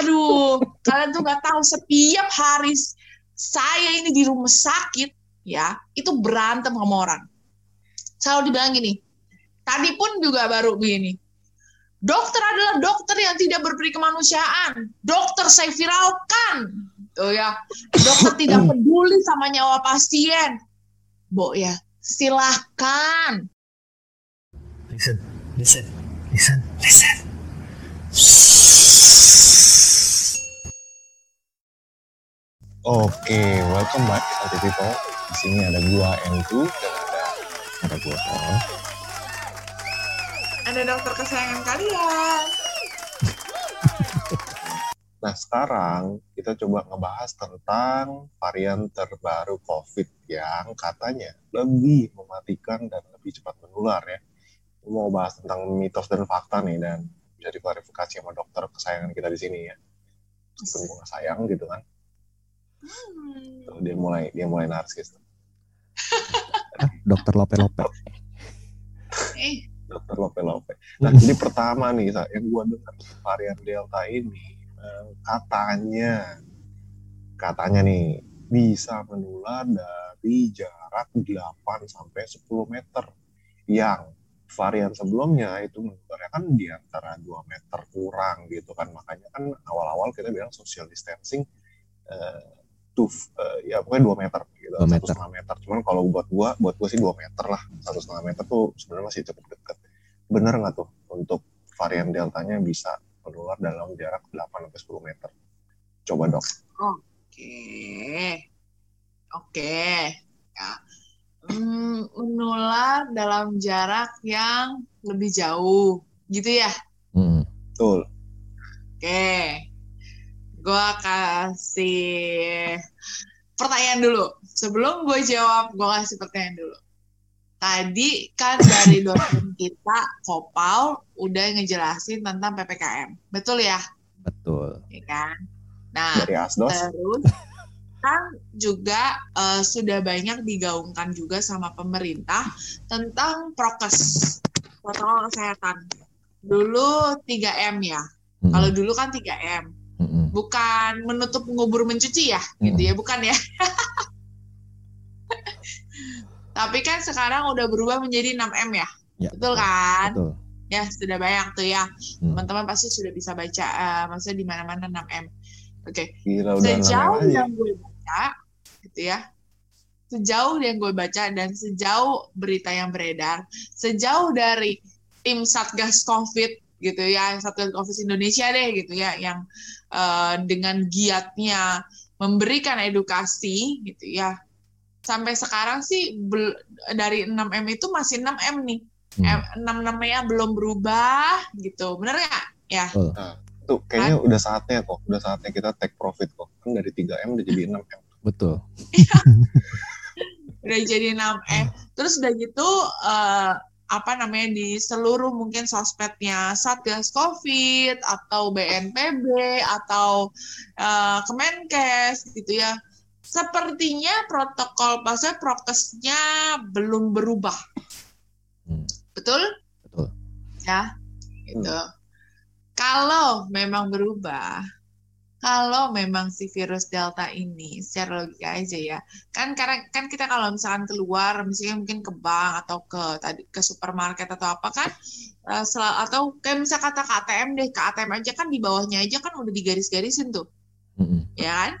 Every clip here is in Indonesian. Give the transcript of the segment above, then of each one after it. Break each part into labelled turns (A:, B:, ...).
A: Aduh, kalian tuh gak tahu setiap hari saya ini di rumah sakit ya, itu berantem sama orang. Selalu dibilang gini, tadi pun juga baru begini. Dokter adalah dokter yang tidak berperi kemanusiaan. Dokter saya viralkan. Tuh ya. Dokter tidak peduli sama nyawa pasien. Bo ya, silahkan.
B: Listen, listen, listen, listen. Oke, welcome back Salty People. Di sini ada gua Entu dan ada ada gua Paul.
A: Ada dokter kesayangan kalian.
B: Nah, sekarang kita coba ngebahas tentang varian terbaru COVID yang katanya lebih mematikan dan lebih cepat menular ya. Mau bahas tentang mitos dan fakta nih dan bisa diklarifikasi sama dokter kesayangan kita di sini ya. Meskipun gue sayang gitu kan.
A: Hmm.
B: Tuh, dia mulai dia mulai narsis.
C: dokter lope lope
A: Eh,
B: Dokter Lope Lope. Nah, jadi pertama nih, Sa, yang gue dengar varian Delta ini eh, katanya, katanya nih bisa menular dari jarak 8 sampai 10 meter. Yang varian sebelumnya itu menularnya kan di antara 2 meter kurang gitu kan. Makanya kan awal-awal kita bilang social distancing eh, tuh eh, ya pokoknya 2 meter gitu,
C: Dua
B: satu
C: meter.
B: setengah meter. Cuman kalau buat gua, buat gua sih 2 meter lah, satu setengah meter tuh sebenarnya masih cukup dekat. Bener nggak tuh untuk varian deltanya bisa menular dalam jarak 8 sampai 10 meter? Coba dok.
A: Oke. Oke. Ya. Hmm, menular dalam jarak yang lebih jauh. Gitu ya?
C: Hmm.
B: Betul.
A: Oke. Gua kasih pertanyaan dulu. Sebelum gue jawab, gue kasih pertanyaan dulu. Tadi kan dari dosen kita, Kopal, udah ngejelasin tentang PPKM. Betul ya?
C: betul
A: Ya kan? Nah. Terus kan juga eh, sudah banyak digaungkan juga sama pemerintah tentang prokes protokol kesehatan. Dulu 3M ya.
C: Mm-mm.
A: Kalau dulu kan 3M.
C: Mm-mm.
A: Bukan menutup ngubur mencuci ya, gitu ya, bukan ya. Tapi kan sekarang udah berubah menjadi 6M ya.
C: Ya,
A: Betul kan?
C: betul
A: Ya, sudah banyak tuh ya.
C: Hmm.
A: Teman-teman pasti sudah bisa baca eh, maksudnya di mana-mana 6M. Oke.
B: Udah
A: sejauh
B: aja.
A: yang gue baca gitu ya sejauh yang gue baca dan sejauh berita yang beredar sejauh dari tim satgas covid gitu ya satgas covid Indonesia deh gitu ya yang eh, dengan giatnya memberikan edukasi gitu ya sampai sekarang sih bel- dari 6M itu masih 6M nih
C: Hmm.
A: 6 namanya belum berubah gitu bener nggak ya
C: Betul.
B: Tuh kayaknya udah saatnya kok. Udah saatnya kita take profit kok. Kan dari 3M udah jadi 6M.
C: betul
A: udah jadi 6M. Terus udah gitu eh, apa namanya di seluruh mungkin sosmednya Satgas Covid atau BNPB atau eh, Kemenkes gitu ya. Sepertinya protokol maksudnya prokesnya belum berubah.
C: Hmm.
A: Betul?
C: betul
A: Ya. Gitu. Kalau memang berubah, kalau memang si virus delta ini secara logika aja ya kan karena kan kita kalau misalkan keluar misalnya mungkin ke bank atau ke tadi ke supermarket atau apa kan eh, sel- atau kayak misal kata ke ATM deh ke ATM aja kan di bawahnya aja kan udah digaris-garisin tuh.
C: Mm-mm.
A: ya kan?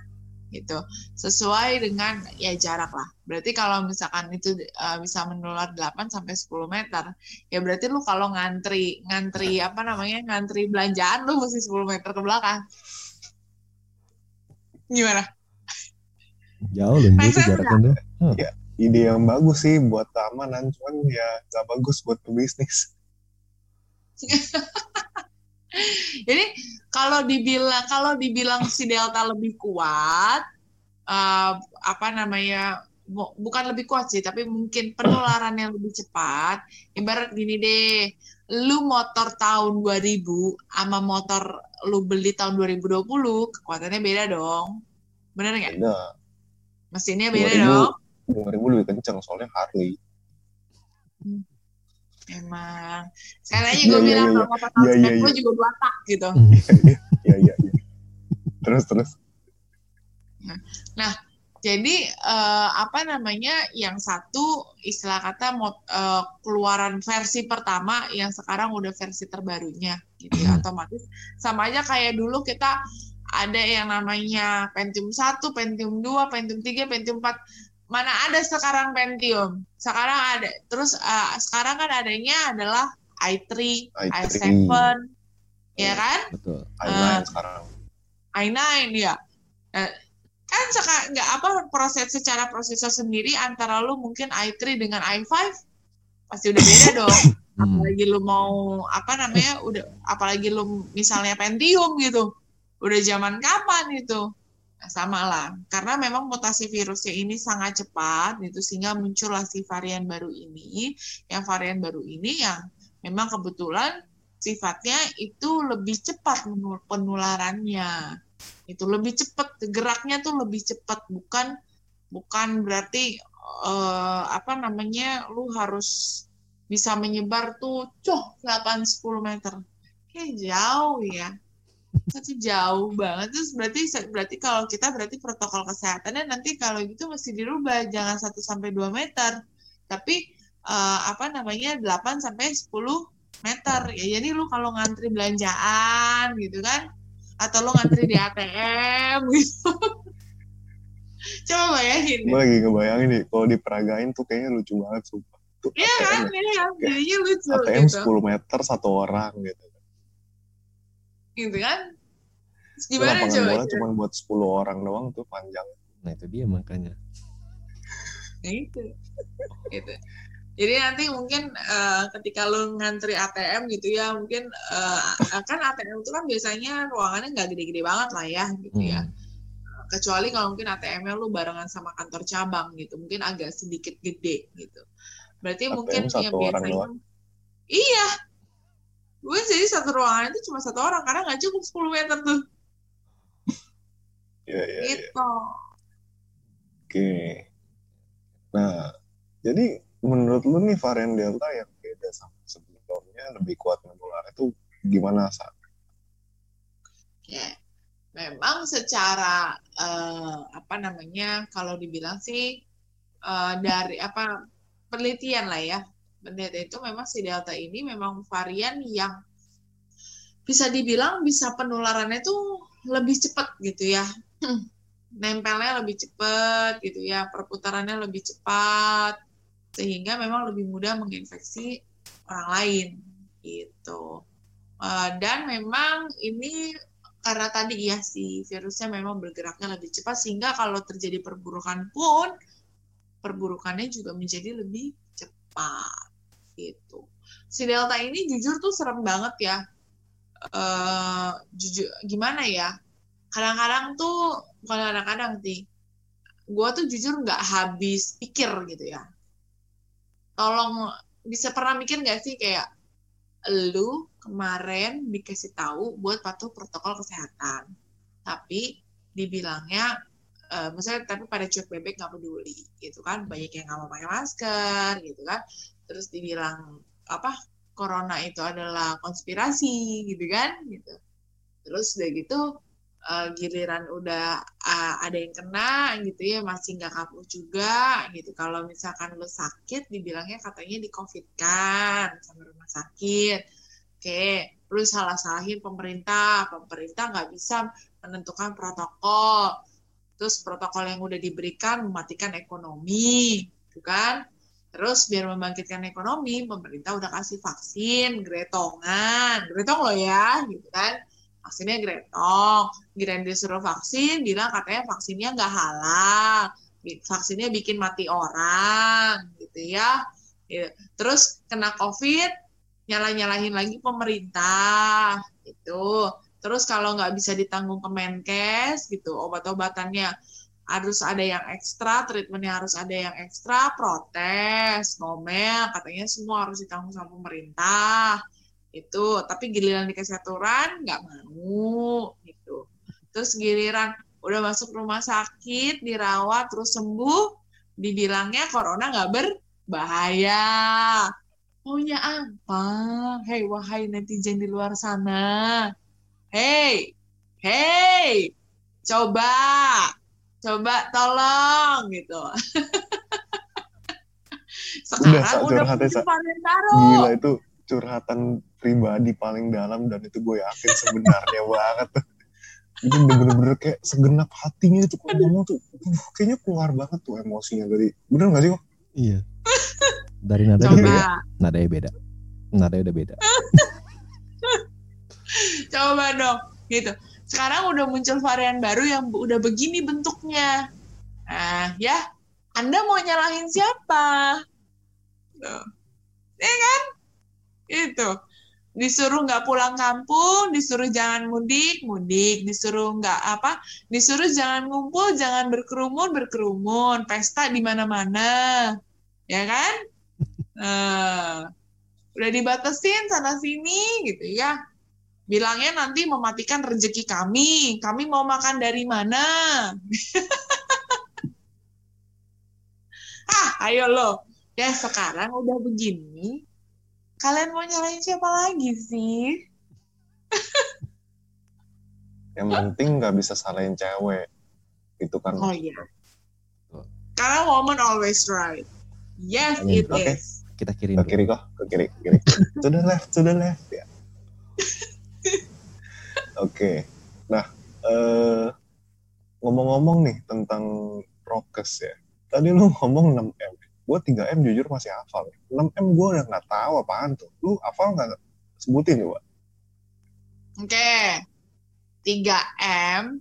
A: Gitu. Sesuai dengan ya jarak lah. Berarti kalau misalkan itu eh, bisa menular 8 sampai 10 meter ya berarti lu kalau ngantri ngantri apa namanya ngantri belanjaan lu mesti 10 meter ke belakang gimana
C: jauh loh itu jaraknya tuh
B: Ide yang bagus sih buat keamanan. Cuman ya gak bagus buat pebisnis.
A: Jadi kalau dibilang kalau dibilang si delta lebih kuat, eh, apa namanya? bu- Bukan lebih kuat sih, tapi mungkin penularannya lebih cepat. Ibarat gini deh, lu motor tahun 2000 sama motor lu beli tahun 2020, kekuatannya beda dong. Bener nggak?
B: Beda.
A: Mesinnya beda
B: 2000.
A: dong.
B: 2000 lebih kenceng soalnya Harley.
A: Emang. Sekarang aja
B: Iya,
A: gue
B: iya,
A: bilang kalau motor tahun
B: iya,
A: 90
B: iya.
A: juga dua tak gitu.
B: Iya, iya, iya. terus terus.
A: Jadi eh, apa namanya yang satu istilah kata mot- eh, keluaran versi pertama yang sekarang udah versi terbarunya gitu ya otomatis sama aja kayak dulu kita ada yang namanya Pentium 1, Pentium 2, Pentium 3, Pentium 4 mana ada sekarang Pentium sekarang ada terus eh, sekarang kan adanya adalah i3,
B: i3.
A: i7 ya kan
C: Betul.
B: i9 sekarang.
A: i9 ya. Nah, kan seka- nggak apa proses secara prosesor sendiri antara lu mungkin i3 dengan i5 pasti udah beda dong. Apalagi lu mau apa namanya udah apalagi lu misalnya Pentium gitu. Udah zaman kapan itu? Nah, sama lah. Karena memang mutasi virusnya ini sangat cepat gitu sehingga muncullah si varian baru ini. Yang varian baru ini yang memang kebetulan sifatnya itu lebih cepat penularannya itu lebih cepat geraknya tuh lebih cepat. Bukan bukan berarti eh, apa namanya lu harus bisa menyebar tuh coh 8 10 meter. Kayak jauh ya. Tapi jauh banget. Terus berarti berarti kalau kita berarti protokol kesehatannya nanti kalau gitu mesti dirubah. Jangan 1 sampai 2 meter tapi eh, apa namanya 8 sampai 10 meter. Ya jadi lu kalau ngantri belanjaan gitu kan atau lu ngantri di ATM gitu coba bayangin
B: Gue lagi ngebayangin nih, kalau diperagain tuh kayaknya lucu banget sumpah. Tuh
A: Iya kan,
B: ATM,
A: iya, jadinya lucu
B: ATM
A: gitu,
B: 10 meter satu orang gitu.
A: gitu kan. Terus Gimana
B: lapangan
A: coba?
B: bola cuma buat 10 orang doang tuh panjang.
C: Nah itu dia makanya.
A: Nah, itu, gitu. Jadi nanti mungkin eh, ketika lu ngantri ATM gitu ya, mungkin eh, kan ATM itu kan biasanya ruangannya nggak gede-gede banget lah ya, gitu ya.
C: Hmm.
A: Kecuali kalau mungkin ATM-nya lu barengan sama kantor cabang gitu, mungkin agak sedikit gede gitu. Berarti
B: ATM
A: mungkin
B: satu
A: yang
B: orang
A: biasanya
B: doang.
A: Iya. Gue jadi satu ruangan itu cuma satu orang karena nggak cukup 10 meter tuh.
B: Iya, iya, iya.
A: Gitu.
B: Oke. Nah, jadi menurut lu nih varian Delta yang beda sama sebelumnya lebih kuat menular itu gimana Sa?
A: Ya, memang secara eh, apa namanya kalau dibilang sih eh, dari apa penelitian lah ya. Penelitian itu memang si delta ini memang varian yang bisa dibilang bisa penularannya tuh lebih cepat gitu ya. Nempelnya lebih cepat gitu ya perputarannya lebih cepat sehingga memang lebih mudah menginfeksi orang lain gitu Eh, dan memang ini karena tadi ya si virusnya memang bergeraknya lebih cepat sehingga kalau terjadi perburukan pun perburukannya juga menjadi lebih cepat gitu. Si delta ini jujur tuh serem banget ya. Eh jujur gimana ya? Kadang-kadang tuh kadang-kadang sih. Gua tuh jujur nggak habis pikir gitu ya. Tolong bisa pernah mikir nggak sih kayak lu kemarin dikasih tahu buat patuh protokol kesehatan, tapi dibilangnya, eh, misalnya tapi pada cuek bebek nggak peduli, gitu kan, banyak yang nggak mau pakai masker, gitu kan, terus dibilang apa corona itu adalah konspirasi, gitu kan, gitu, terus udah gitu eh, giliran udah ah, ada yang kena, gitu ya masih nggak kapok juga, gitu, kalau misalkan lu sakit, dibilangnya katanya di covid kan sama rumah sakit Oke, lu salah-salahin pemerintah. Pemerintah nggak bisa menentukan protokol. Terus protokol yang udah diberikan mematikan ekonomi, gitu kan? Terus biar membangkitkan ekonomi, pemerintah udah kasih vaksin, gretongan. Gretong loh ya, gitu kan? Vaksinnya gretong. Giliran disuruh vaksin, bilang katanya vaksinnya nggak halal. Vaksinnya bikin mati orang, gitu ya. Gitu. Terus kena COVID, nyalah-nyalahin lagi pemerintah gitu. Terus kalau nggak bisa ditanggung Kemenkes gitu, obat-obatannya harus ada yang ekstra, treatmentnya harus ada yang ekstra, protes, ngomel, katanya semua harus ditanggung sama pemerintah itu. Tapi giliran dikasih aturan nggak mau gitu. Terus giliran udah masuk rumah sakit, dirawat, terus sembuh, dibilangnya corona nggak berbahaya maunya apa? Hei, wahai netizen di luar sana. Hei, hei, coba, coba tolong gitu. Sekarang udah muncul varian baru.
B: Gila itu curhatan pribadi paling dalam dan itu gue yakin sebenarnya banget. Itu bener-bener kayak segenap hatinya itu kalau ngomong tuh, uh, kayaknya keluar banget tuh emosinya dari, bener gak sih kok?
C: Iya. Dari nada udah beda.
A: Coba,
C: Nadanya beda. Nadanya udah beda.
A: coba dong, gitu. Sekarang udah muncul varian baru yang udah begini bentuknya. Nah, ya, Anda mau nyalahin siapa? Tuh. Ya kan? Itu. Disuruh nggak pulang kampung, disuruh jangan mudik, mudik, disuruh nggak apa, disuruh jangan ngumpul, jangan berkerumun, berkerumun, pesta di mana-mana, ya kan? Nah, udah dibatasin sana sini gitu ya. Bilangnya nanti mematikan rezeki kami. Kami mau makan dari mana? ah, ayo lo. Ya sekarang udah begini. Kalian mau nyalain siapa lagi sih?
B: Yang penting nggak bisa salahin cewek. Itu kan.
A: Oh iya. Karena woman always right. Yes, it
C: Oke.
A: is.
C: Kita kirim
B: Ke kiri kok, ke kiri, ke kiri. to the left, to the left ya. Oke. Nah, eh, ngomong-ngomong nih tentang prokes ya. Tadi lu ngomong 6M. Gue 3M jujur masih hafal. 6M gue udah nggak tahu apaan tuh. Lu hafal nggak? Sebutin coba.
A: Oke. 3M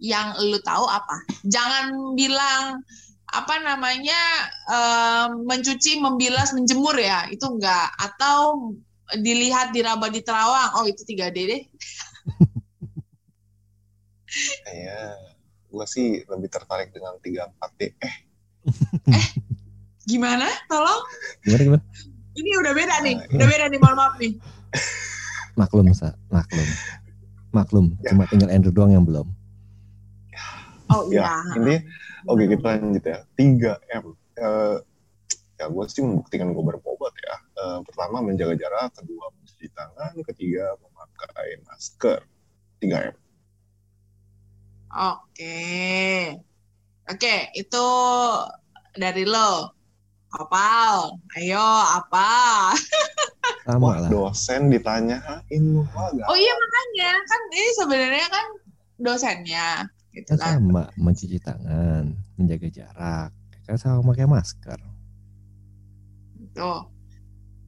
A: yang lu tahu apa? Jangan bilang apa namanya em, mencuci, membilas, menjemur ya. Itu enggak atau dilihat diraba di terawang. Oh, itu 3D deh.
B: Kayaknya gue sih lebih tertarik dengan 34D. Eh,
A: Gimana? Tolong.
C: Gimana gimana?
A: Ini udah beda nih. Udah beda nih, mohon maaf nih.
C: Maklum, Sa. Maklum. Maklum.
B: Ya.
C: Cuma tinggal Andrew doang yang belum.
A: Oh
B: ya,
A: iya.
B: intinya oke kita lanjut ya. 3M. Eh, ya gue sih membuktikan gue berbobot ya. Eh, pertama menjaga jarak, kedua mencuci tangan, ketiga memakai masker. 3M.
A: Oke. Oke, itu dari lo. Apal. Ayo, apa?
C: Sama
B: Wah,
C: lah.
B: dosen ditanyain lu. Wah, gak
A: Oh iya makanya kan ini sebenarnya kan dosennya gitu
C: Kan sama. Mencuci tangan. Menjaga jarak. Kan sama pakai masker.
A: Tuh.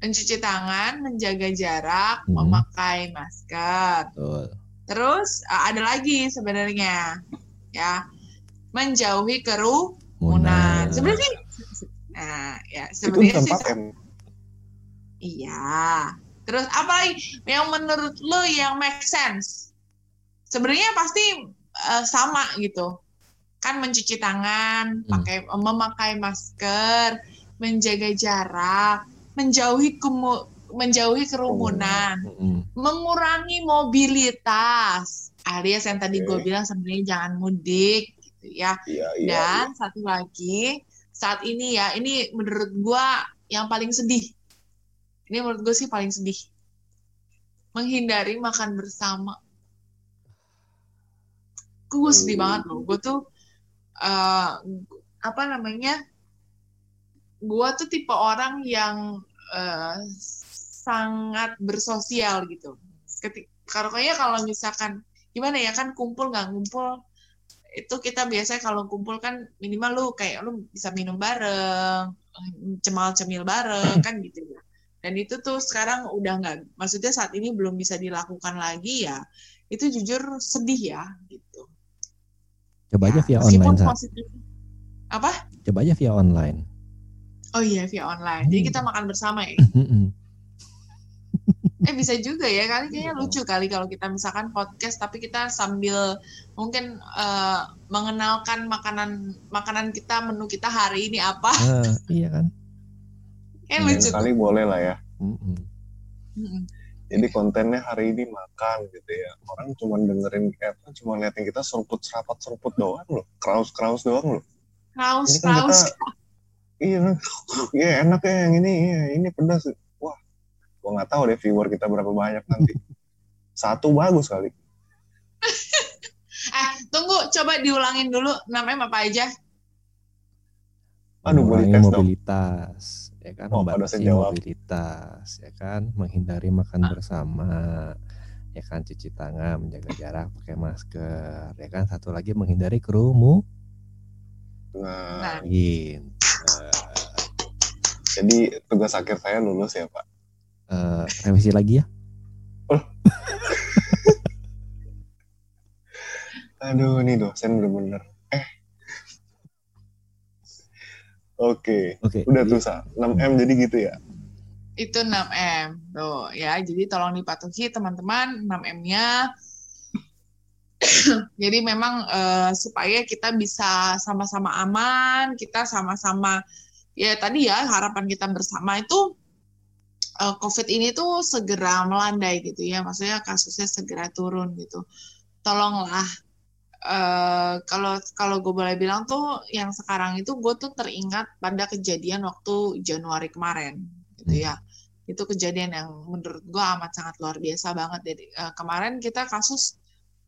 A: Mencuci tangan, menjaga jarak,
C: Hmm.
A: memakai masker.
C: Betul.
A: Terus uh, ada lagi sebenarnya ya. Menjauhi kerumunan. Sebenarnya Nah, ya sebenarnya sih
B: 4M.
A: Iya. Terus apa yang menurut lo yang make sense? Sebenarnya pasti eh, sama gitu. Kan mencuci tangan,
C: Hmm.
A: pakai memakai masker, menjaga jarak, menjauhi kemu- menjauhi kerumunan,
C: Mm-mm.
A: mengurangi mobilitas. Alias yang tadi gue
B: Oke.
A: bilang sebenarnya jangan mudik gitu ya.
B: Iya, iya.
A: Dan satu lagi, saat ini ya, ini menurut gua yang paling sedih. Ini menurut gue sih paling sedih. Menghindari makan bersama. Gue sedih
B: Hmm.
A: banget loh. Gue tuh, eh, apa namanya, gue tuh tipe orang yang eh, sangat bersosial gitu. Ketik, kalau kayaknya kalau misalkan, gimana ya kan kumpul nggak ngumpul, itu kita biasanya kalau kumpul kan minimal lu kayak lu bisa minum bareng, cemal cemil bareng kan gitu ya. Dan itu tuh sekarang udah nggak, maksudnya saat ini belum bisa dilakukan lagi ya. Itu jujur sedih ya gitu.
C: Coba aja
A: Ya,
C: via online,
A: positif. Apa?
C: Coba aja via online.
A: Oh iya via online. Jadi
C: Hmm.
A: kita makan bersama ya. Eh bisa juga ya kali kayaknya lucu kali kalau kita misalkan podcast tapi kita sambil mungkin eh, mengenalkan makanan makanan kita menu kita hari ini apa.
C: Ah, iya kan? Iya,
A: lucu.
B: Kali boleh lah ya.
C: Mm-mm.
A: Mm-mm.
B: Jadi kontennya hari ini makan gitu ya. Orang cuma dengerin eh, apa, cuma liatin kita seruput serapat seruput doang loh. Kraus kraus doang loh. Kan
A: raus.
B: kita iya, iya enak ya yang ini, iya, ini pedas. Gua nggak tahu deh viewer kita berapa banyak nanti. Satu bagus kali.
A: Eh, tunggu, coba diulangin dulu 6M apa aja?
B: Aduh, boleh
C: mengurangi
B: tes dong.
C: mobilitas ya kan
B: Oh,
C: membatasi mobilitas ya kan menghindari makan bersama ya kan cuci tangan menjaga jarak pakai masker ya kan satu lagi menghindari kerumunan
B: Nah,
A: Nah,
B: jadi tugas akhir saya lulus ya Pak.
C: Eh, revisi lagi ya
B: Aduh, ini dosen bener-bener. Eh. Oke,
C: oke
B: udah
C: jadi-
B: tuh Sa. 6M jadi gitu ya.
A: itu 6M. Tuh, ya. Jadi tolong dipatuhi teman-teman 6M-nya. Jadi memang eh, supaya kita bisa sama-sama aman, kita sama-sama ya tadi ya harapan kita bersama itu eh, COVID ini tuh segera melandai gitu ya, maksudnya kasusnya segera turun gitu. Tolonglah eh, kalau kalau gue boleh bilang tuh yang sekarang itu gue tuh teringat pada kejadian waktu Januari kemarin gitu ya. Itu kejadian yang menurut gue amat sangat luar biasa banget. Jadi eh, kemarin kita kasus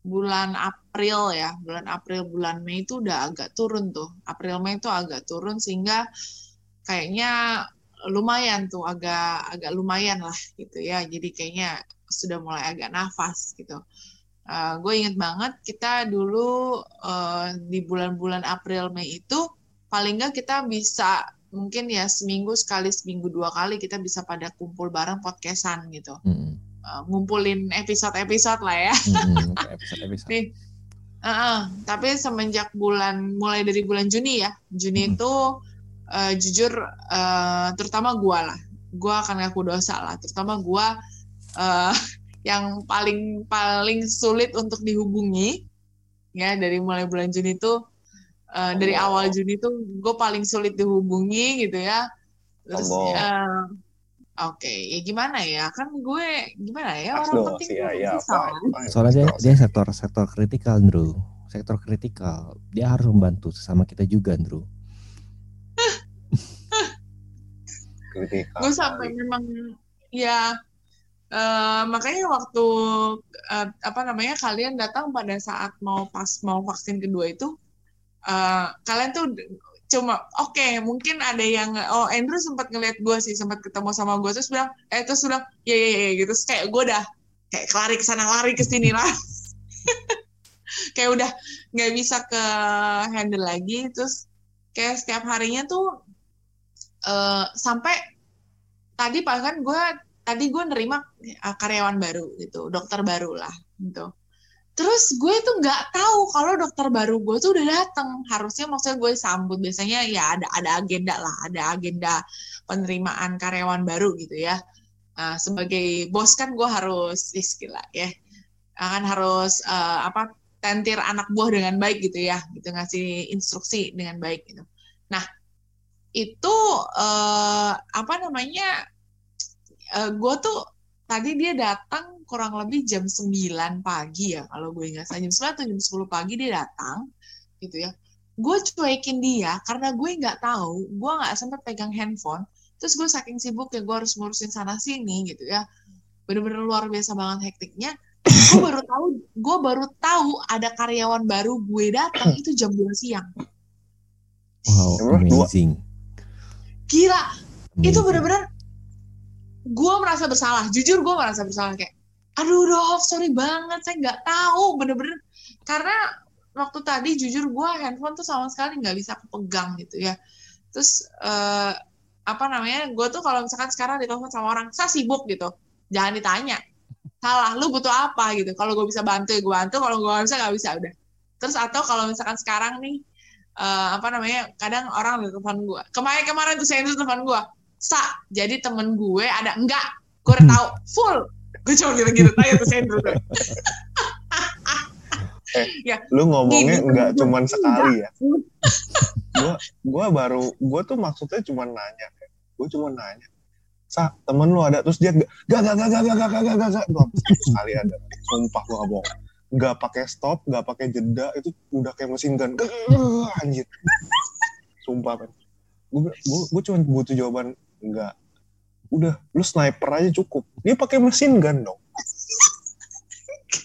A: bulan April ya, bulan April, bulan Mei itu udah agak turun tuh. April Mei itu agak turun sehingga kayaknya lumayan tuh, agak agak lumayan lah gitu ya. Jadi kayaknya sudah mulai agak nafas gitu. gue inget banget kita dulu eh, di bulan-bulan April Mei itu paling nggak kita bisa mungkin ya seminggu sekali seminggu dua kali kita bisa pada kumpul bareng podcastan gitu
C: Mm-mm.
A: Eh, ngumpulin episode-episode lah ya.
C: Kayak episode-episode
A: Nih, Heeh, tapi semenjak bulan mulai dari bulan Juni ya, Juni
C: Hmm.
A: itu eh, jujur eh, terutama gua lah, gua akan ngaku dosa lah, terutama gua eh, yang paling paling sulit untuk dihubungi ya dari mulai bulan Juni itu eh, dari
B: Oh.
A: awal Juni itu gue paling sulit dihubungi gitu ya, terus
B: Sombong.
A: eh, Oke, ya gimana ya? Kan gue gimana ya orang
B: dong
A: penting
B: ya,
A: gue
B: ya,
A: bisa.
B: fine, fine.
C: soalnya dia, dia sektor sektor kritikal Andrew sektor kritikal dia harus membantu sesama kita juga Andrew
B: kritikal.
A: gue sampai memang ya eh, makanya waktu eh, apa namanya kalian datang pada saat mau pas mau vaksin kedua itu eh, kalian tuh cuma oke mungkin ada yang oh Andrew sempat ngeliat gue sih sempat ketemu sama gue terus bilang eh terus bilang ya ya ya gitu. Terus kayak gue udah kayak lari ke sana lari ke sini lah. Kayak udah nggak bisa ke handle lagi terus kayak setiap harinya tuh eh, sampai tadi bahkan gue tadi gue nerima eh, karyawan baru gitu dokter baru lah gitu. Terus gue tuh nggak tahu kalau dokter baru gue tuh udah datang harusnya maksudnya gue sambut. Biasanya ya ada ada agenda lah ada agenda penerimaan karyawan baru gitu ya. Nah, sebagai bos kan gue harus istilah ya. Akan harus eh, apa tentir anak buah dengan baik gitu ya gitu ngasih instruksi dengan baik gitu. Nah itu eh, apa namanya gue tuh tadi dia datang kurang lebih jam 9 pagi ya kalau gue nggak salah. Jam 9 atau jam 10 pagi dia datang gitu ya. Gue cuekin dia karena gue nggak tahu gue nggak sempat pegang handphone terus gue saking sibuk ya gue harus ngurusin sana sini gitu ya. Bener-bener luar biasa banget hektiknya. Gue baru tahu gue baru tahu ada karyawan baru gue datang itu jam 2 siang.
C: Wow
B: dua.
C: amazing
A: gila. Itu
C: Amazing.
A: bener-bener gue merasa bersalah. Jujur gue merasa bersalah kayak aduh Dov sorry banget saya nggak tahu. Bener-bener. Karena waktu tadi jujur gue handphone tuh sama sekali nggak bisa kepegang gitu ya. Terus eh, apa namanya gue tuh kalau misalkan sekarang ditelepon sama orang saya sibuk? gitu. Jangan ditanya. Salah lu butuh apa? gitu. Kalau gue bisa bantu ya gue bantu. Kalau gue bisa nggak bisa. Udah. Terus atau kalau misalkan sekarang nih eh, apa namanya kadang orang udah telepon gue kemarin kemarin tuh saya itu telepon gue sa jadi temen gue ada enggak gue udah tahu full gue cuma gitu-gitu tanya tuh Sandro tuh
B: Lu ngomongnya nggak
A: gua-
B: cuman
A: gua-
B: sekali ya. Gua gua baru gua tuh maksudnya cuma nanya. Gue cuma nanya. Sa, temen lu ada terus dia gak gak gak gak gak gak gak gak gak gak gak sekali ada. Sumpah gua gak bohong. Gak pakai stop, gak pakai jeda itu udah kayak mesin gun. Anjir. Sumpah kan. Gue gue cuma butuh jawaban enggak. Udah, lu sniper aja cukup. Dia pakai mesin gun dong.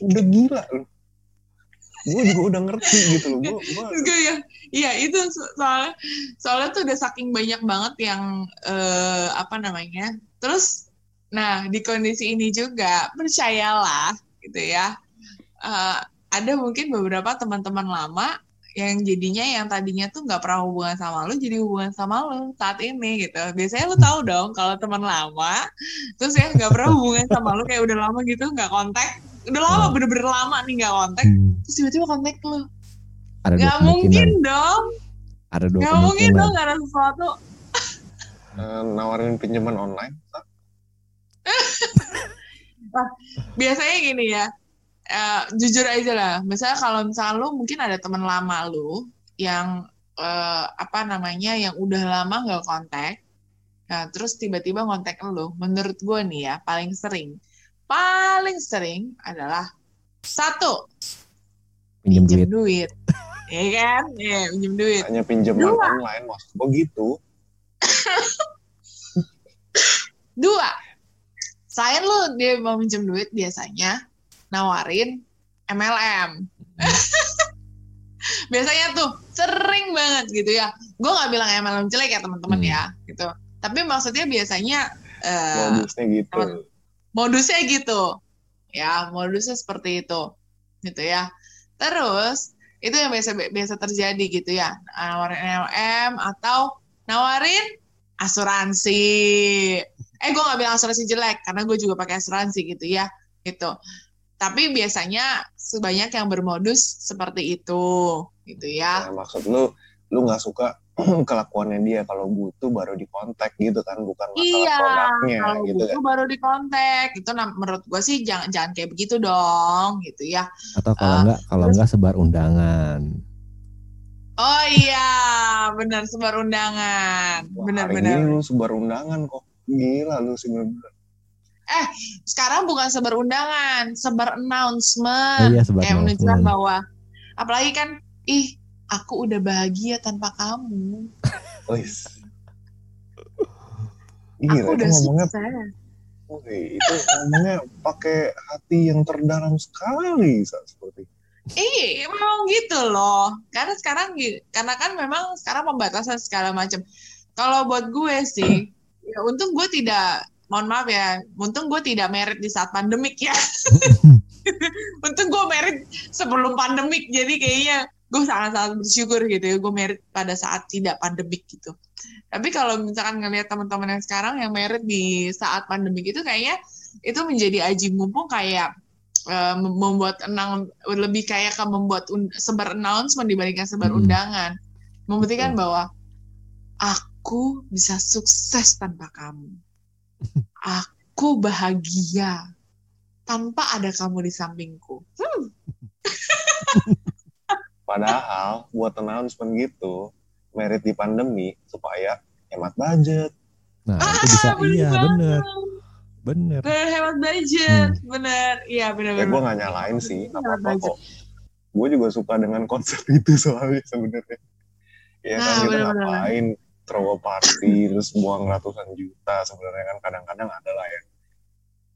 B: Udah gila lu. gue juga udah ngerti gitu loh gue gue
A: ya, iya itu so- soalnya tuh udah saking banyak banget yang eh, apa namanya. Terus, nah di kondisi ini juga percayalah gitu ya, eh, ada mungkin beberapa teman-teman lama yang jadinya yang tadinya tuh nggak pernah hubungan sama lu jadi hubungan sama lu saat ini gitu. Biasanya lu tahu dong kalau teman lama terus ya nggak pernah hubungan sama lu kayak udah lama gitu nggak kontak, udah lama
C: Hmm.
A: bener-bener lama nih nggak kontak,
C: Hmm,
A: terus tiba-tiba kontak lu.
C: dua
A: Nggak mungkin dong.
C: Ada dua
A: Gak mungkin dong gak ada sesuatu.
B: eh, nawarin pinjaman online
A: Biasanya gini ya, eh, jujur aja lah. Misalnya kalau misalnya lu mungkin ada teman lama lu yang eh, apa namanya yang udah lama nggak kontak, nah, terus tiba-tiba kontak lu. Menurut gue nih ya paling sering, paling sering adalah satu
C: Pinjam
A: pinjam
C: duit.
A: duit, ya kan? Iya pinjam duit.
B: hanya
A: Dua.
B: online maksud gue gitu
A: Dua, selain lu dia mau minjem duit biasanya nawarin MLM. biasanya tuh sering banget gitu ya. Gue nggak bilang MLM jelek ya teman-teman
C: Hmm.
A: ya gitu. Tapi maksudnya biasanya eh,
B: modusnya gitu
A: modusnya gitu. Ya, modusnya seperti itu. Gitu ya. Terus itu yang biasa biasa terjadi gitu ya. Nawarin MLM atau nawarin asuransi. Eh, gue nggak bilang asuransi jelek karena gue juga pakai asuransi gitu ya. Gitu. Tapi biasanya sebanyak yang bermodus seperti itu, gitu ya.
B: Nah, maksud lu lu nggak suka kelakuannya dia kalau butuh baru dikontak gitu kan bukan masalah
A: Iya,
B: produknya
A: kalau
B: gitu kan
A: butuh baru di kontak. Itu nah, menurut gue sih jangan jangan kayak begitu dong, gitu ya.
C: Atau kalau
A: Ah,
C: enggak kalau
A: terus-
C: enggak sebar undangan.
A: Oh iya, benar sebar undangan.
B: Wah,
A: Benar
B: lu sebar undangan kok gila lu sih bener-bener
A: Sekarang bukan sebar undangan, sebar
C: Oh
A: announcement.
C: iya sebar
A: Kayak menunjukkan bahwa apalagi kan ih, aku udah bahagia tanpa kamu.
B: Wis.
A: Aku
B: itu
A: udah
B: ngomongnya,
A: sukses.
B: wih, itu ngomongnya pakai hati yang terdalam sekali, Sa, seperti.
A: Iya, memang gitu loh. Karena sekarang karena kan memang sekarang pembatasan segala macam. Kalau buat gue sih, ya untung gue tidak, mohon maaf ya, untung gue tidak merit di saat pandemik ya. untung gue merit sebelum pandemik, jadi kayaknya gue sangat-sangat bersyukur gitu ya, gue merit pada saat tidak pandemik gitu. Tapi kalau misalkan ngelihat teman-teman yang sekarang yang merit di saat pandemik itu kayaknya itu menjadi aji mumpung kayak eh, mem- membuat enang lebih kayak ke membuat sebar announcement dibandingkan sebar
C: Mm-mm.
A: undangan. Membuktikan bahwa aku bisa sukses tanpa kamu. Aku bahagia tanpa ada kamu di sampingku. Hmm,
B: Padahal buat announcement gitu, merit di pandemi supaya hemat budget.
C: Nah, itu bisa
A: bener
C: iya
A: banget.
C: bener. Bener.
A: Bener hemat budget, bener. Iya bener
B: Ya gue gak nyalain sih, apa-apa kok. Gue juga suka dengan konsep itu soalnya sebenarnya. Ya kan
A: Nah,
B: kita
A: bener-bener.
B: ngapain a party terus buang ratusan juta sebenarnya kan kadang-kadang ada lah yang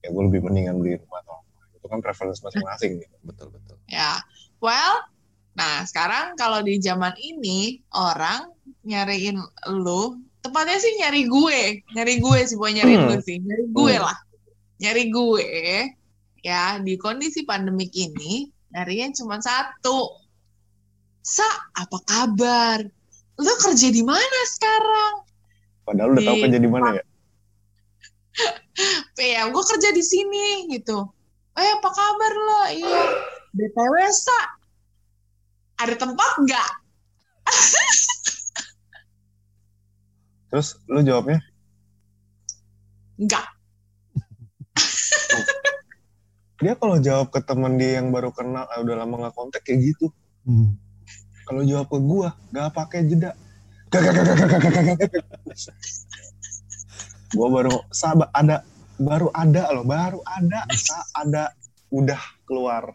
B: ya gue lebih mendingan beli rumah atau apa. Itu kan preference masing-masing gitu.
C: Betul betul.
A: Ya, well, nah sekarang kalau di zaman ini orang nyariin lu, tepatnya sih nyari gue, nyari gue sih bukan nyariin
B: Hmm.
A: gue sih, nyari gue
B: Hmm.
A: lah, nyari gue, ya di kondisi pandemik ini nyarinya cuma satu, sa apa kabar? Lu kerja di mana sekarang?
B: Padahal udah tahu
A: Di-
B: kerja di mana ya.
A: ya gue kerja di sini gitu eh apa kabar lo iya btw sa ada tempat nggak
B: Terus lu jawabnya,
A: nggak
B: dia kalau jawab ke teman dia yang baru kenal, ah, udah lama gak kontak kayak gitu.
C: Hmm.
B: Kalau jawab ke gua, gak pakai jeda. Gak gak gak gak gak gak gak. Gua baru sabar ada baru ada loh, baru ada ada udah keluar.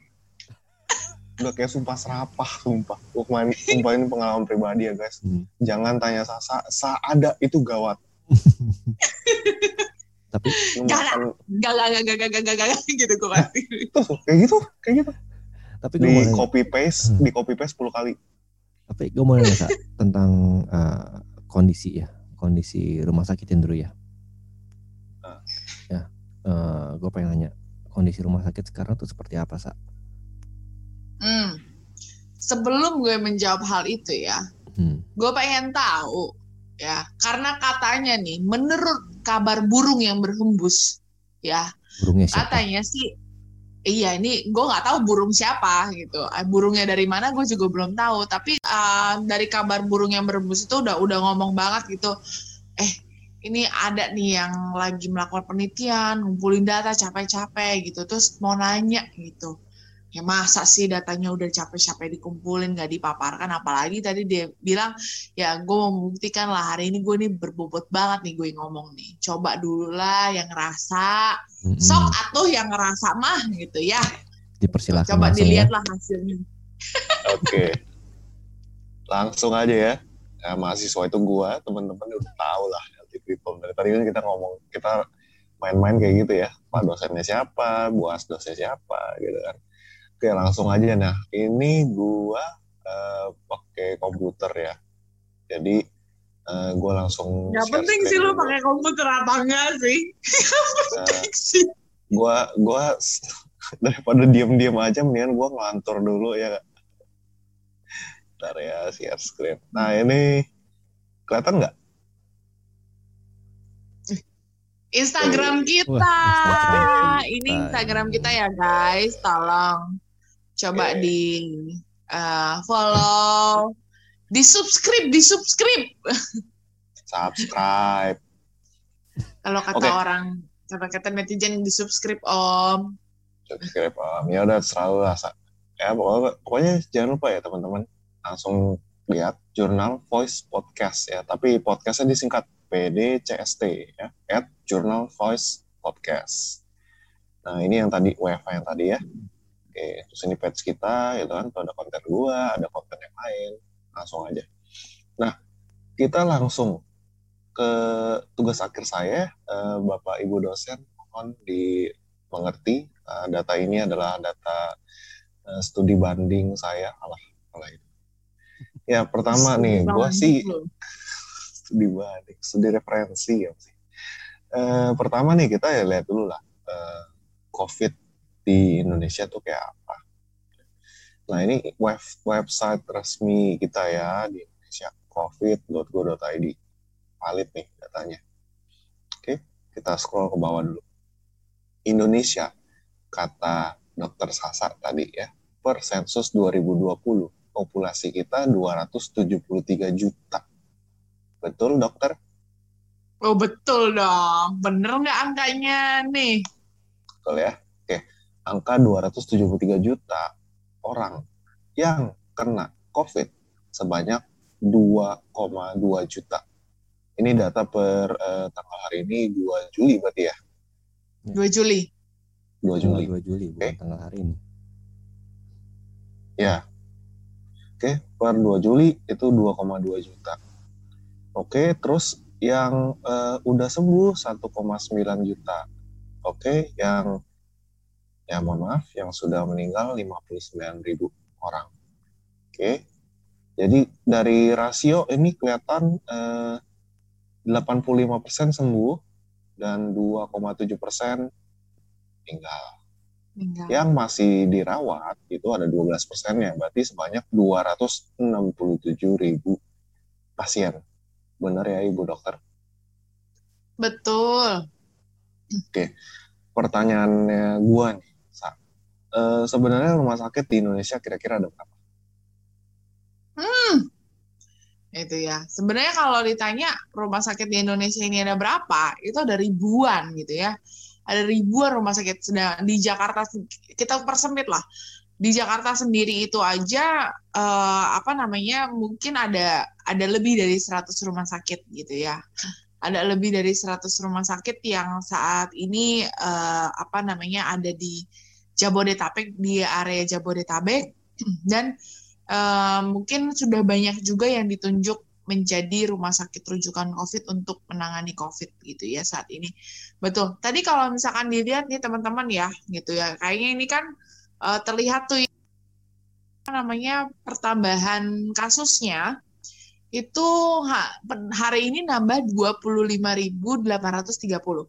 B: Udah kayak sumpah serapah, sumpah. Gua sumpah ini pengalaman pribadi ya guys.
C: Hmm.
B: Jangan tanya sa, sa ada itu gawat.
C: Tapi
A: gak gak gak gak gak gak gitu gua pasti.
B: Tuh, kayak gitu, kayak gitu.
C: Tapi hmm.
B: di copy paste, di copy paste 10 kali
C: tapi gue mau nanya Sa, tentang eh, kondisi ya, kondisi rumah sakit yang dulu ya.
B: Ah.
C: Ya, gue pengen nanya kondisi rumah sakit sekarang tuh seperti apa sa?
A: Hmm. Sebelum gue menjawab hal itu ya,
C: Hmm.
A: gue pengen tahu ya, karena katanya nih, menurut kabar burung yang berhembus, ya
C: Burungnya siapa?
A: katanya sih, iya ini gue nggak tahu burung siapa gitu, Eh, burungnya dari mana gue juga belum tahu, tapi eh, dari kabar burung yang berhembus itu udah udah ngomong banget gitu, eh ini ada nih yang lagi melakukan penelitian, ngumpulin data capek-capek gitu, terus mau nanya gitu. Ya masa sih datanya udah capek-capek dikumpulin nggak dipaparkan? Apalagi tadi dia bilang ya gue mau membuktikan lah hari ini gue nih berbobot banget nih gue ngomong nih. Coba dulu lah yang ngerasa. Sok atuh yang ngerasa mah gitu ya.
C: Dipersilakan
A: coba
C: langsung ya.
A: dilihat lah hasilnya.
B: Oke langsung aja ya. Ya, mahasiswa itu gua teman-teman udah tahu lah healthy people. Dari tadi kan kita ngomong kita main-main kayak gitu ya. Pak dosennya siapa? Buas dosennya siapa? Gitu kan. Oke langsung aja. Nah ini gua eh, pakai komputer ya. Jadi eh, gua langsung
A: nggak
B: share
A: penting sih lu pakai komputer apa enggak sih?
B: Eh,
A: sih.
B: gua gua daripada diem-diem aja mendingan gua ngelantur dulu ya Ntar ya share screen. Nah ini kelihatan nggak?
A: Instagram kita.
C: Instagram kita.
A: ini Instagram kita ya guys. Tolong coba
B: Oke.
A: di eh, follow. Di subscribe di subscribe.
B: Subscribe
A: kalau kata
B: Oke.
A: orang kata kata netizen di subscribe om.
B: Subscribe um, ya udah selalu lah Sa. ya pokoknya, pokoknya jangan lupa ya teman-teman langsung lihat jurnal voice podcast ya. Tapi podcastnya disingkat PDCST ya at Journal Voice Podcast. Nah ini yang tadi WFH yang tadi ya. Oke terus ini page kita gitu kan. Ada konten gua ada konten yang lain. Langsung aja. Nah kita langsung ke tugas akhir saya. Eh, Bapak Ibu dosen mohon dimengerti. Eh, data ini adalah data eh, studi banding saya. Alah alah itu ya pertama nih gua sih studi banding, studi referensi ya sih. Eh, pertama nih kita ya lihat dulu lah eh, COVID di Indonesia tuh kayak apa. Nah ini web website resmi kita ya di Indonesia covid.go.id valid nih datanya. Oke, kita scroll ke bawah dulu. Indonesia kata Dokter Sasa tadi ya per sensus 2020 populasi kita 273 juta. Betul dokter?
A: oh betul dong bener nggak angkanya nih
B: Betul ya. Oke. Angka 273 juta orang yang kena COVID sebanyak 2,2 juta. Ini data per eh, tanggal hari ini 2 Juli berarti ya?
A: 2 Juli
B: 2
C: Tanggal
B: Juli.
C: 2 Juli bukan
B: Oke.
C: tanggal hari ini.
B: Ya. Oke, per 2 Juli itu 2,2 juta. Oke, terus yang eh, udah sembuh 1,9 juta. Oke, yang ya mohon maaf, yang sudah meninggal 59 ribu orang. Oke, jadi dari rasio ini kelihatan eh, 85% sembuh dan 2,7% meninggal
A: Meninggal.
B: yang masih dirawat itu ada 12 persennya, berarti sebanyak 267 ribu pasien. Benar ya Ibu Dokter?
A: betul
B: Pertanyaannya gua nih, Sa. Eh, sebenarnya rumah sakit di Indonesia kira-kira ada berapa?
A: itu ya sebenarnya kalau ditanya rumah sakit di Indonesia ini ada berapa itu ada ribuan gitu ya ada ribuan rumah sakit. Sedang di Jakarta kita persempit lah. Di Jakarta sendiri itu aja eh, apa namanya mungkin ada ada lebih dari 100 rumah sakit gitu ya. Ada lebih dari 100 rumah sakit yang saat ini eh, apa namanya ada di Jabodetabek di area Jabodetabek. Dan eh, mungkin sudah banyak juga yang ditunjuk menjadi rumah sakit rujukan COVID untuk menangani COVID gitu ya saat ini. Betul. Tadi kalau misalkan dilihat nih teman-teman ya gitu ya, kayaknya ini kan eh, terlihat tuh namanya pertambahan kasusnya itu hari ini nambah 25.830.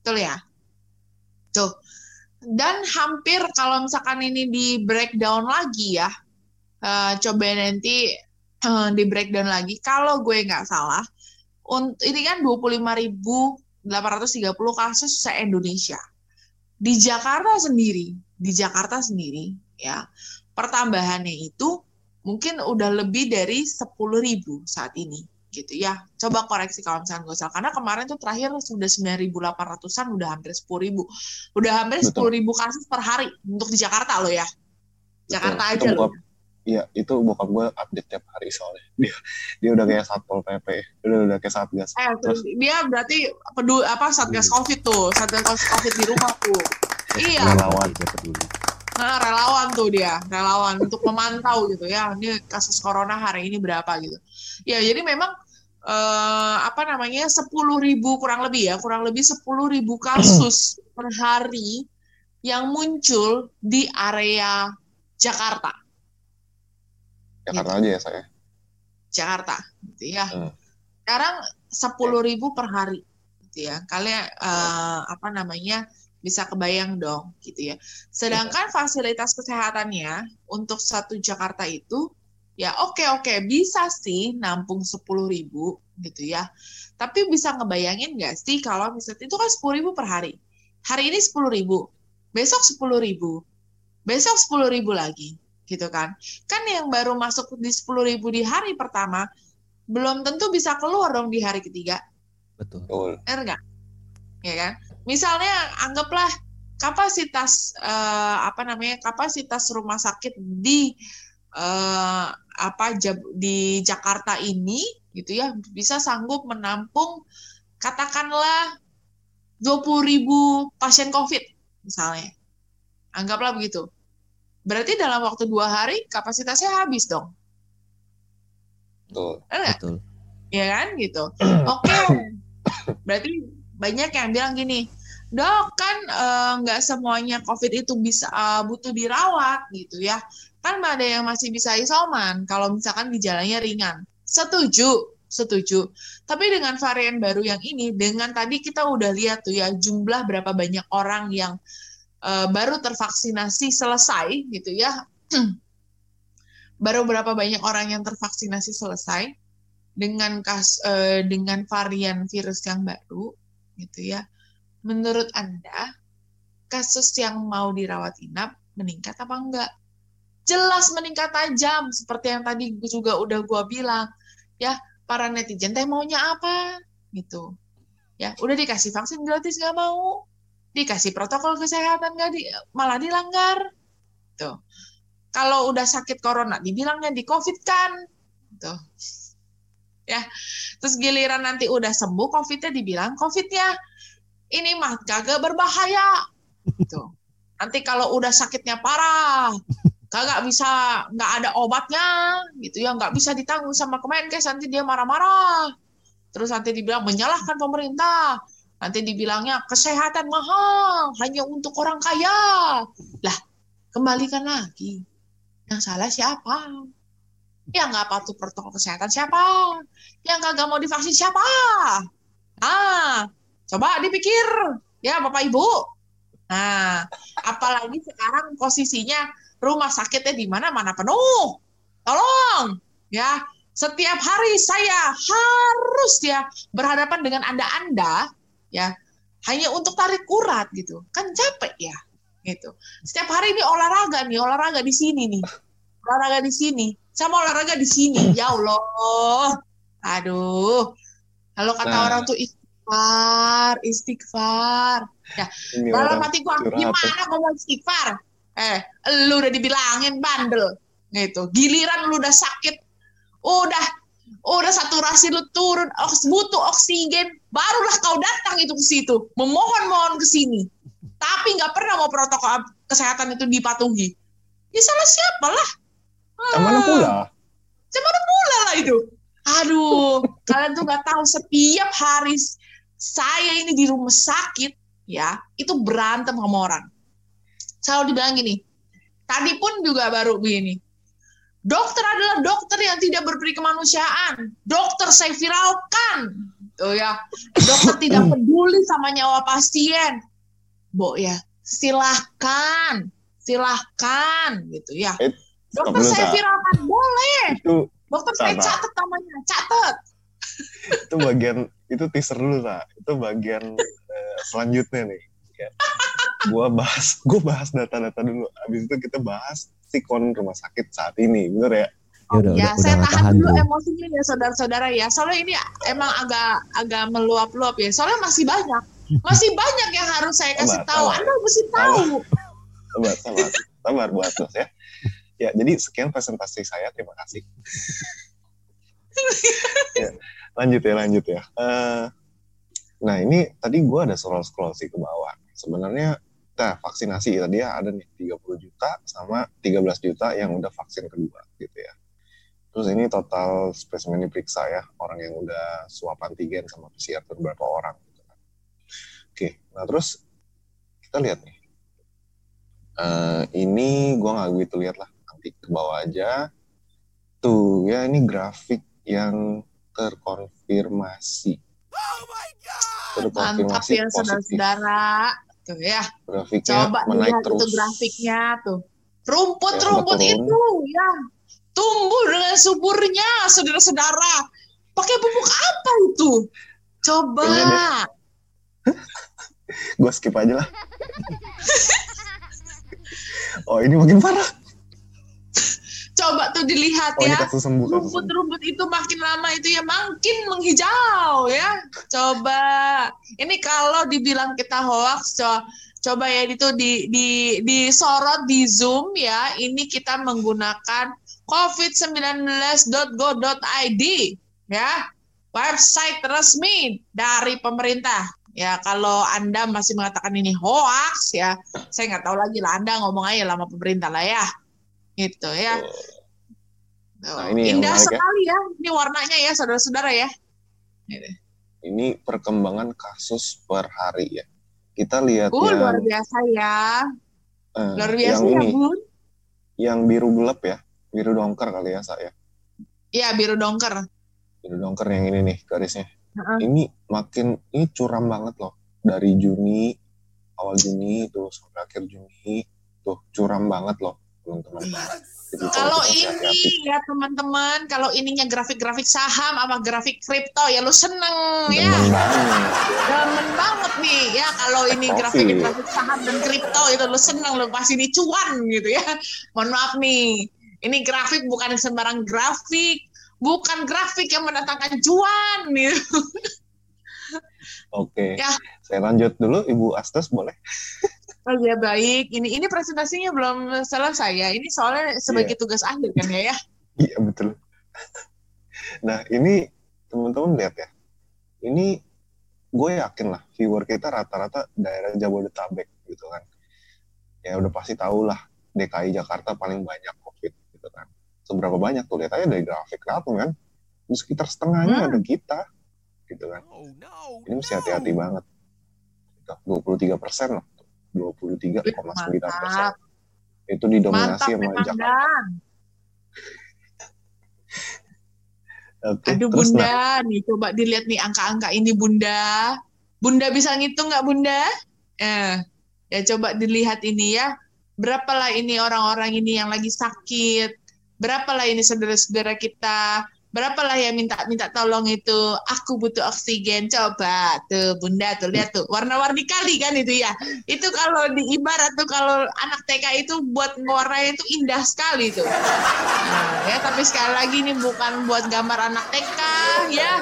A: Betul ya? Tuh. Dan hampir kalau misalkan ini di breakdown lagi ya, eh, coba nanti eh, di breakdown lagi. Kalau gue nggak salah, ini kan 25.830 kasus se-Indonesia. Di Jakarta sendiri, di Jakarta sendiri ya, pertambahannya itu mungkin udah lebih dari 10.000 saat ini gitu ya. Coba koreksi kalau misalnya gue salah. Karena kemarin tuh terakhir sudah 9.800-an, udah hampir 10.000. Udah hampir
B: Betul.
A: 10.000 kasus per hari untuk di Jakarta loh ya. Jakarta
B: Betul.
A: aja loh.
B: Iya, itu bokap gue update tiap hari soalnya. Dia dia udah kayak satpol pp, udah udah kayak satgas.
A: Eh,
B: Terus
A: dia berarti peduli apa satgas covid tuh, satgas covid di rumah tuh. Iya,
B: Relawan.
C: Dia peduli.
A: nah relawan tuh dia, relawan untuk memantau gitu ya. Ini kasus corona hari ini berapa gitu. Ya jadi memang eh, apa namanya 10.000 ribu kurang lebih ya, kurang lebih 10.000 ribu kasus per hari yang muncul di area Jakarta.
B: Jakarta aja ya saya.
A: Jakarta gitu ya.
B: Hmm.
A: Sekarang 10.000 per hari gitu ya. Kalian eh, apa namanya bisa kebayang dong gitu ya. Sedangkan fasilitas kesehatannya untuk satu Jakarta itu ya oke oke bisa sih nampung 10.000 gitu ya. Tapi bisa ngebayangin nggak sih kalau misalnya itu kan 10.000 per hari. Hari ini 10.000, besok 10.000, besok 10.000 lagi gitu kan kan yang baru masuk di 10.000 di hari pertama belum tentu bisa keluar dong di hari ketiga,
C: Betul.
B: Betul.
A: benar nggak? Ya kan? Misalnya anggaplah kapasitas eh, apa namanya kapasitas rumah sakit di eh, apa Jab- di Jakarta ini gitu ya bisa sanggup menampung katakanlah 20.000 pasien COVID misalnya, anggaplah begitu. Berarti dalam waktu dua hari kapasitasnya habis dong,
B: Betul.
C: Betul.
A: ya kan gitu. Oke, berarti banyak yang bilang gini, dok kan eh, nggak semuanya COVID itu bisa eh, butuh dirawat gitu ya. Kan ada yang masih bisa isoman kalau misalkan gejalanya ringan. Setuju, setuju. Tapi dengan varian baru yang ini, dengan tadi kita udah lihat tuh ya jumlah berapa banyak orang yang eh, baru tervaksinasi selesai gitu ya. baru berapa banyak orang yang tervaksinasi selesai dengan kas eh, dengan varian virus yang baru gitu ya. Menurut Anda kasus yang mau dirawat inap meningkat apa enggak? Jelas meningkat tajam seperti yang tadi juga udah gua bilang. Ya, para netizen teh maunya apa gitu. Ya, udah dikasih vaksin gratis nggak mau. Dikasih protokol kesehatan nggak di, malah dilanggar. Tuh. Kalau udah sakit corona dibilangnya di covid kan. Tuh ya. Terus giliran nanti udah sembuh COVID-nya dibilang COVID-nya ini mah kagak berbahaya. Gitu. Nanti kalau udah sakitnya parah, kagak bisa nggak ada obatnya gitu ya, nggak bisa ditanggung sama Kemenkes nanti dia marah-marah. Terus nanti dibilang menyalahkan pemerintah. Nanti dibilangnya kesehatan mahal hanya untuk orang kaya. Lah, kembalikan lagi. Yang salah siapa? Yang nggak patuh protokol kesehatan siapa? Yang kagak mau divaksin siapa? Ah, coba dipikir ya Bapak Ibu. Nah, apalagi sekarang posisinya rumah sakitnya di mana-mana penuh. Tolong, ya. Setiap hari saya harus ya berhadapan dengan Anda-Anda ya hanya untuk tarik urat gitu. Kan capek ya gitu. Setiap hari ini olahraga nih, olahraga di sini nih. Olahraga di sini, sama olahraga di sini. Ya Allah. Aduh. Kalau kata
B: Nah.
A: orang tuh istighfar, istighfar.
B: Ini
A: Dalam
B: orang
A: hati gua
B: curhat
A: gimana ngomong istighfar? Eh, lu udah dibilangin bandel. Gitu. Giliran lu udah sakit, udah udah saturasi lu turun, oks, butuh oksigen, barulah kau datang itu ke situ, memohon-mohon ke sini. Tapi nggak pernah mau protokol kesehatan itu dipatuhi. Ya salah siapa lah?
B: Yang mana pula?
A: Pula lah itu. Aduh, kalian tuh nggak tahu setiap hari saya ini di rumah sakit ya, itu berantem sama orang. Selalu dibilang gini, tadi pun juga baru begini. Dokter adalah dokter yang tidak berperi kemanusiaan. Dokter saya viralkan. Tuh ya. Dokter tidak peduli sama nyawa pasien. Bo ya, silahkan. Silahkan gitu ya.
B: Eh,
A: Dokter saya viralkan. Boleh.
B: Itu
A: Dokter saya
B: Sabar.
A: catat namanya. Catat.
B: itu bagian itu teaser dulu lah. Itu bagian eh, selanjutnya nih. Ya. Gua bahas, gua bahas data-data dulu. Habis itu kita bahas sikon rumah sakit saat ini, bener ya?
C: Ya udah,
A: ya,
C: udah, udah
A: saya
C: nggak
A: tahan
C: tahan
A: dulu
C: tuh.
A: emosinya ya saudara-saudara ya. Soalnya ini emang agak agak meluap-luap ya. Soalnya masih banyak. Masih banyak yang harus saya kasih
B: Sabar,
A: tahu.
B: sabar.
A: Anda mesti tahu.
B: Sabar, sabar, sabar buat Dos ya. Ya, jadi sekian presentasi saya. Terima kasih. ya, lanjut ya, lanjut ya. Eh, nah, ini tadi gua ada scroll-scroll sih ke bawah. Sebenarnya, nah, vaksinasi tadi ya ada nih 30 juta sama 13 juta yang udah vaksin kedua gitu ya. Terus ini total spesimen diperiksa ya, orang yang udah swab antigen sama PCR itu berapa orang. Gitu kan. Oke, nah terus kita lihat nih. Eh, ini gua nggak begitu lihat lah, nanti ke bawah aja. Tuh ya ini grafik yang terkonfirmasi.
A: Mantap
B: Terkonfirmasi
A: ya
B: positif.
A: saudara-saudara. Tuh ya.
B: Grafiknya
A: Coba
B: menaik
A: lihat
B: terus.
A: itu grafiknya tuh. Rumput-rumput
B: Ya,
A: itu ya tumbuh dengan suburnya saudara-saudara. Pakai pupuk apa itu? Coba.
B: Gue skip aja lah. oh ini makin parah.
A: Coba tuh dilihat
B: Oh
A: ya. rumput-rumput itu makin lama itu ya makin menghijau ya. Coba ini kalau dibilang kita hoax, co- coba ya itu di di disorot di Zoom ya. Ini kita menggunakan covid19.go.id ya. Website resmi dari pemerintah. Ya, kalau Anda masih mengatakan ini hoax ya, saya nggak tahu lagi lah Anda ngomong aja lah sama pemerintah lah ya. Gitu ya. Tuh.
B: Nah, ini
A: Indah
B: ya.
A: sekali ya. Ini warnanya ya, saudara-saudara ya.
B: Ini perkembangan kasus per hari ya. Kita lihat
A: Uh,
B: yang
A: luar biasa ya.
B: eh,
A: Luar biasa
B: yang
A: ya,
B: ini,
A: Bun.
B: yang biru gelap ya, biru dongker kali ya saya.
A: Iya, biru dongker.
B: Biru dongker yang ini nih garisnya.
A: Heeh.
B: Ini makin ini curam banget loh dari Juni awal Juni itu sampai akhir Juni tuh curam banget loh teman-teman.
A: Kalau ini ya teman-teman, kalau ininya grafik-grafik saham sama grafik kripto ya lu seneng ya.
B: Demen banget.
A: Nih ya kalau ini grafik-grafik saham dan kripto itu lu seneng lu pasti ini cuan gitu ya. Mohon maaf nih. Ini grafik bukan sembarang grafik, bukan grafik yang mendatangkan cuan nih.
B: Oke,
A: Ya.
B: saya lanjut dulu Ibu Astes boleh?
A: Oh ya baik, ini ini presentasinya belum selesai ya. Ini soalnya sebagai tugas akhir kan ya ya.
B: Iya betul. Nah ini teman-teman lihat ya, ini gue yakin lah viewer kita rata-rata daerah Jabodetabek gitu kan. Ya udah pasti tahu lah DKI Jakarta paling banyak COVID gitu kan. Seberapa banyak tuh lihat aja dari grafik langsung kan. Di sekitar setengahnya
A: Hmm.
B: ada kita gitu kan. Ini mesti hati-hati banget. 23 persen loh. 23,9 persen. Itu didominasi
A: mantap
B: sama Jakarta. Oke,
A: Aduh
B: terus nah,
A: Bunda, nih coba dilihat nih angka-angka ini Bunda. Bunda bisa ngitung nggak Bunda? Eh, ya coba dilihat ini ya. Berapalah ini orang-orang ini yang lagi sakit? Berapalah ini saudara-saudara kita? Berapalah yang minta-minta tolong itu? Aku butuh oksigen. Coba tuh Bunda tuh lihat tuh warna-warni kali kan itu ya. Itu kalau di ibarat tuh kalau anak TK itu buat ngewarnai itu indah sekali tuh. Nah, ya tapi sekali lagi ini bukan buat gambar anak TK ya.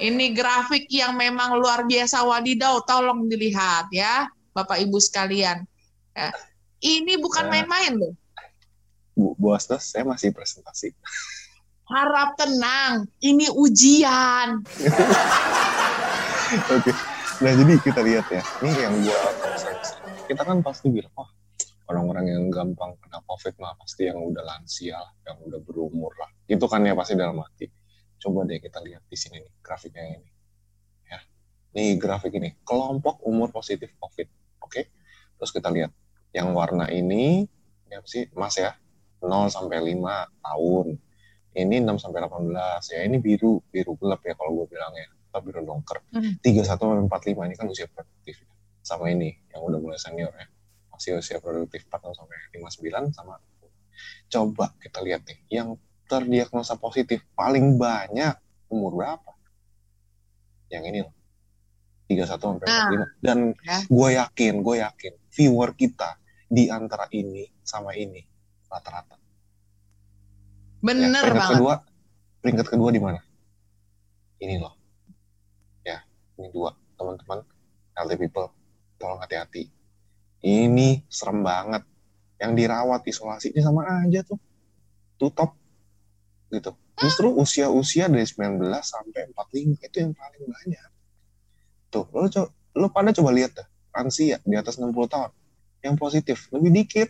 A: Ini grafik yang memang luar biasa wadidaw, tolong dilihat ya, Bapak Ibu sekalian. Ya. Ini bukan
B: Ya.
A: main-main loh.
B: Bu, Bu Astes, saya masih presentasi.
A: Harap tenang, ini ujian.
B: Oke. Nah, jadi kita lihat ya. Ini yang gua kita kan pasti bilang, wah, orang-orang yang gampang kena COVID mah pasti yang udah lansia lah, yang udah berumur lah. Itu kan ya pasti dalam hati. Coba deh kita lihat di sini nih, grafiknya ini. Ya. Nih grafik ini, kelompok umur positif COVID. Oke. Terus kita lihat yang warna ini, ini apa sih? Mas ya. 0 sampai 5 tahun. Ini 6 sampai 18. Ya ini biru, biru gelap ya kalau gue bilang ya. Atau biru dongker.
A: Hmm.
B: 31 sampai 45 ini kan usia produktif. Sama ini yang udah mulai senior ya. Masih usia produktif 46 sampai 59 sama coba kita lihat nih yang terdiagnosa positif paling banyak umur berapa? Yang ini loh. 31 sampai
A: Nah,
B: 45. Dan
A: ya.
B: gue yakin, gue yakin viewer kita di antara ini sama ini rata-rata. Ya,
A: Bener
B: peringkat
A: banget.
B: kedua, peringkat kedua di mana? Ini loh. Ya, ini dua teman-teman healthy people, tolong hati-hati. Ini serem banget. Yang dirawat isolasi ini sama aja tuh. Tutup gitu. Justru usia-usia dari 19 sampai 45 itu yang paling banyak. Tuh, lo, co- lo pada coba lihat dah. Lansia di atas 60 tahun. Yang positif, lebih dikit.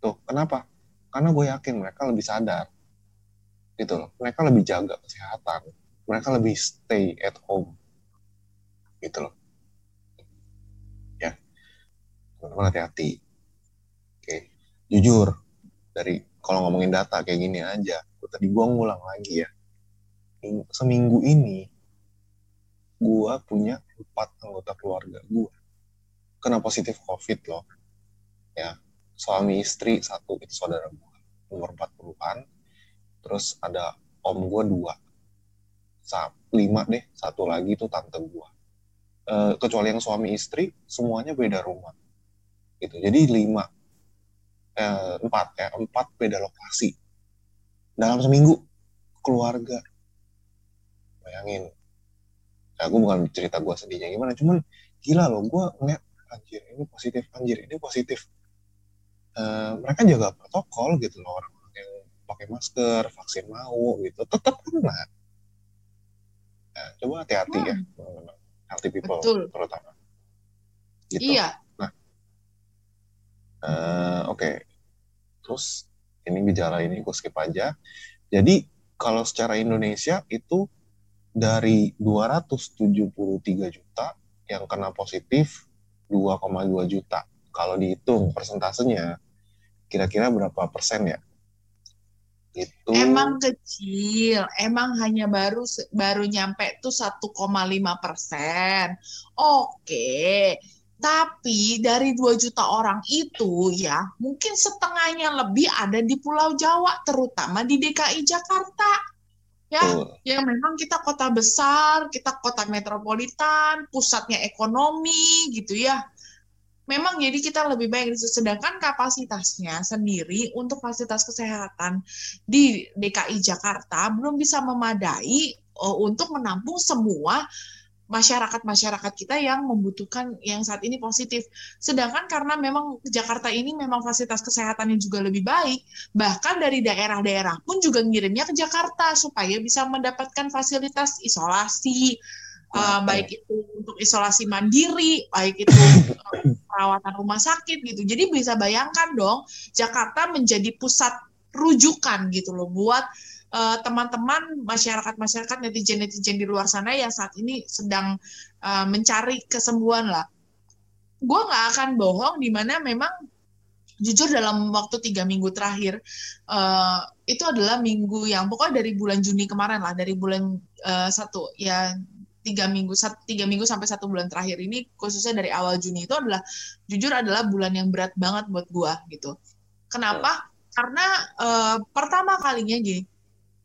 B: Tuh, kenapa? Karena gue yakin mereka lebih sadar gitu loh. Mereka lebih jaga kesehatan. Mereka lebih stay at home. Gitu loh. Ya. Teman-teman hati-hati. Oke. Jujur, dari kalau ngomongin data kayak gini aja, tadi gua ngulang lagi ya. In- Seminggu ini, gua punya empat anggota keluarga gua kena positif COVID loh. Ya, suami istri satu itu saudara gua umur 40-an terus ada om gue dua. Lima deh satu lagi tuh tante gue Eh, kecuali yang suami istri semuanya beda rumah. Gitu jadi lima. Eh, empat ya empat beda lokasi. Dalam seminggu keluarga. Bayangin. Ya gue bukan cerita gue sedihnya gimana cuman gila loh gue ngeliat anjir ini positif anjir ini positif. Eh, mereka jaga protokol gitu loh yang pakai masker, vaksin mau gitu, tetap kena. Nah, coba hati-hati ya,
A: Hmm.
B: teman-teman. Healthy people
A: Betul.
B: terutama. Gitu.
A: Iya.
B: Eh, Oke. Terus ini gejala ini gue skip aja. Jadi kalau secara Indonesia itu dari 273 juta yang kena positif 2,2 juta. Kalau dihitung persentasenya kira-kira berapa persen ya? Itu
A: Emang kecil, emang hanya baru baru nyampe tuh 1,5 persen. Oke, tapi dari 2 juta orang itu ya mungkin setengahnya lebih ada di Pulau Jawa, terutama di DKI Jakarta. Ya,
B: Betul.
A: yang memang kita kota besar, kita kota metropolitan, pusatnya ekonomi gitu ya. Memang jadi kita lebih baik sedangkan kapasitasnya sendiri untuk fasilitas kesehatan di DKI Jakarta belum bisa memadai uh, untuk menampung semua masyarakat-masyarakat kita yang membutuhkan yang saat ini positif. Sedangkan karena memang Jakarta ini memang fasilitas kesehatannya juga lebih baik, bahkan dari daerah-daerah pun juga ngirimnya ke Jakarta supaya bisa mendapatkan fasilitas isolasi, uh, baik itu untuk isolasi mandiri, baik itu uh, perawatan rumah sakit gitu. Jadi bisa bayangkan dong, Jakarta menjadi pusat rujukan gitu loh buat uh, teman-teman masyarakat-masyarakat netizen-netizen di luar sana yang saat ini sedang uh, mencari kesembuhan lah. Gue nggak akan bohong di mana memang jujur dalam waktu tiga minggu terakhir uh, itu adalah minggu yang pokoknya dari bulan Juni kemarin lah dari bulan uh, satu ya tiga minggu satu, tiga minggu sampai satu bulan terakhir ini khususnya dari awal Juni itu adalah jujur adalah bulan yang berat banget buat gua gitu. Kenapa? Karena uh, pertama kalinya gini,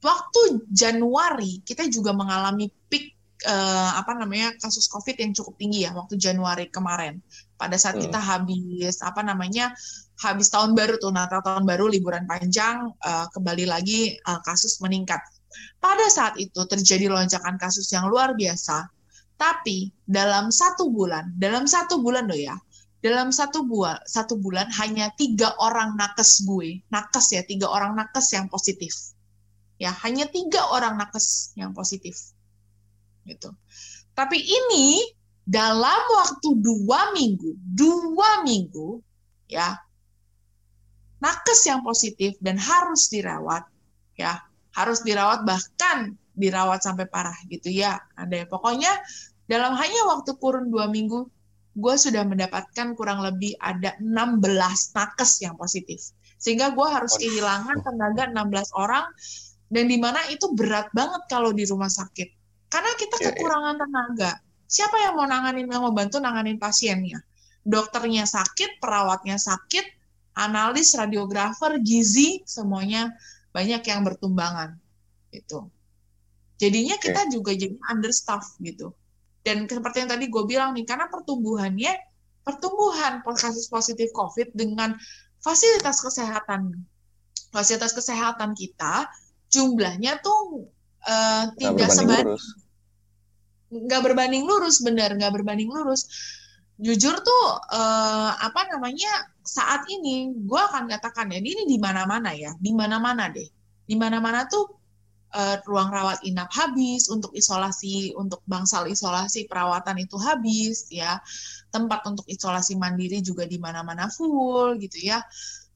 A: waktu Januari kita juga mengalami peak uh, apa namanya kasus COVID yang cukup tinggi ya waktu Januari kemarin. Pada saat
B: Hmm.
A: kita habis apa namanya habis tahun baru tuh Natal tahun baru liburan panjang uh, kembali lagi uh, kasus meningkat. Pada saat itu terjadi lonjakan kasus yang luar biasa. Tapi dalam satu bulan, dalam satu bulan loh ya, dalam satu bulan satu bulan hanya tiga orang nakes gue, nakes ya tiga orang nakes yang positif. Ya hanya tiga orang nakes yang positif. Gitu. Tapi ini dalam waktu dua minggu dua minggu ya nakes yang positif dan harus dirawat ya harus dirawat bahkan dirawat sampai parah gitu ya ada pokoknya dalam hanya waktu kurun dua minggu gue sudah mendapatkan kurang lebih ada 16 nakes yang positif. Sehingga gue harus kehilangan tenaga 16 orang dan di mana itu berat banget kalau di rumah sakit. Karena kita
B: Iya, iya.
A: kekurangan tenaga. Siapa yang mau nanganin yang mau bantu nanganin pasiennya? Dokternya sakit perawatnya sakit analis radiografer gizi semuanya banyak yang bertumbangan itu jadinya kita juga jadi understaff gitu. Dan seperti yang tadi gue bilang nih karena pertumbuhannya pertumbuhan kasus positif COVID dengan fasilitas kesehatan fasilitas kesehatan kita jumlahnya tuh
B: Nggak
A: tidak sebanding. nggak berbanding lurus benar nggak berbanding lurus jujur tuh eh, apa namanya saat ini gue akan katakan ya ini di mana-mana ya di mana-mana deh. Di mana-mana tuh eh, ruang rawat inap habis untuk isolasi untuk bangsal isolasi perawatan itu habis ya. Tempat untuk isolasi mandiri juga di mana-mana full gitu ya.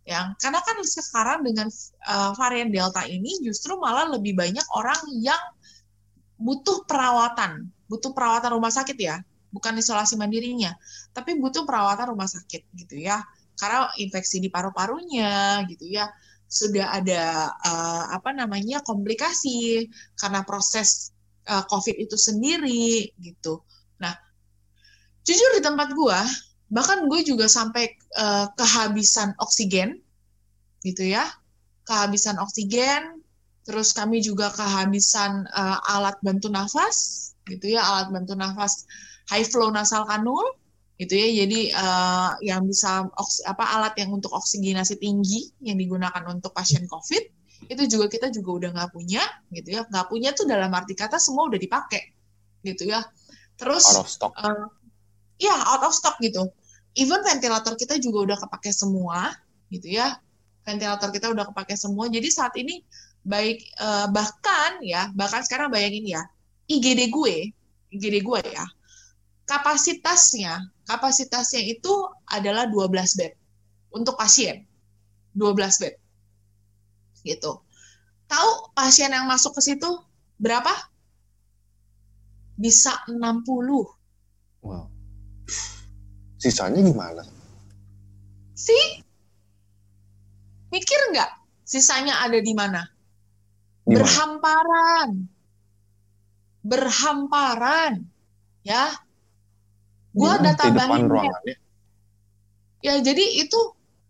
A: Yang karena kan sekarang dengan eh, varian delta ini justru malah lebih banyak orang yang butuh perawatan butuh perawatan rumah sakit ya bukan isolasi mandirinya tapi butuh perawatan rumah sakit gitu ya karena infeksi di paru-parunya gitu ya sudah ada eh, apa namanya komplikasi karena proses eh, COVID itu sendiri gitu. Nah, jujur di tempat gua bahkan gue juga sampai eh, kehabisan oksigen gitu ya, kehabisan oksigen, terus kami juga kehabisan eh, alat bantu nafas gitu ya, alat bantu nafas high flow nasal kanul gitu ya. Jadi eh, yang bisa oks- apa alat yang untuk oksigenasi tinggi yang digunakan untuk pasien covid itu juga kita juga udah nggak punya gitu ya. Nggak punya tuh dalam arti kata semua udah dipakai gitu ya. Terus
B: Out of stock.
A: eh, ya out of stock gitu. Even ventilator kita juga udah kepake semua gitu ya. Ventilator kita udah kepake semua. Jadi saat ini baik eh, bahkan ya bahkan sekarang bayangin ya IGD gue IGD gue ya kapasitasnya kapasitasnya itu adalah 12 bed untuk pasien. 12 bed. Gitu. Tahu pasien yang masuk ke situ berapa? Bisa 60
C: Wow.
B: Sisanya gimana?
A: sih mikir nggak? Sisanya ada di mana?
B: Di mana?
A: berhamparan. Berhamparan ya gua
B: Di-
A: ada tambahin ya jadi itu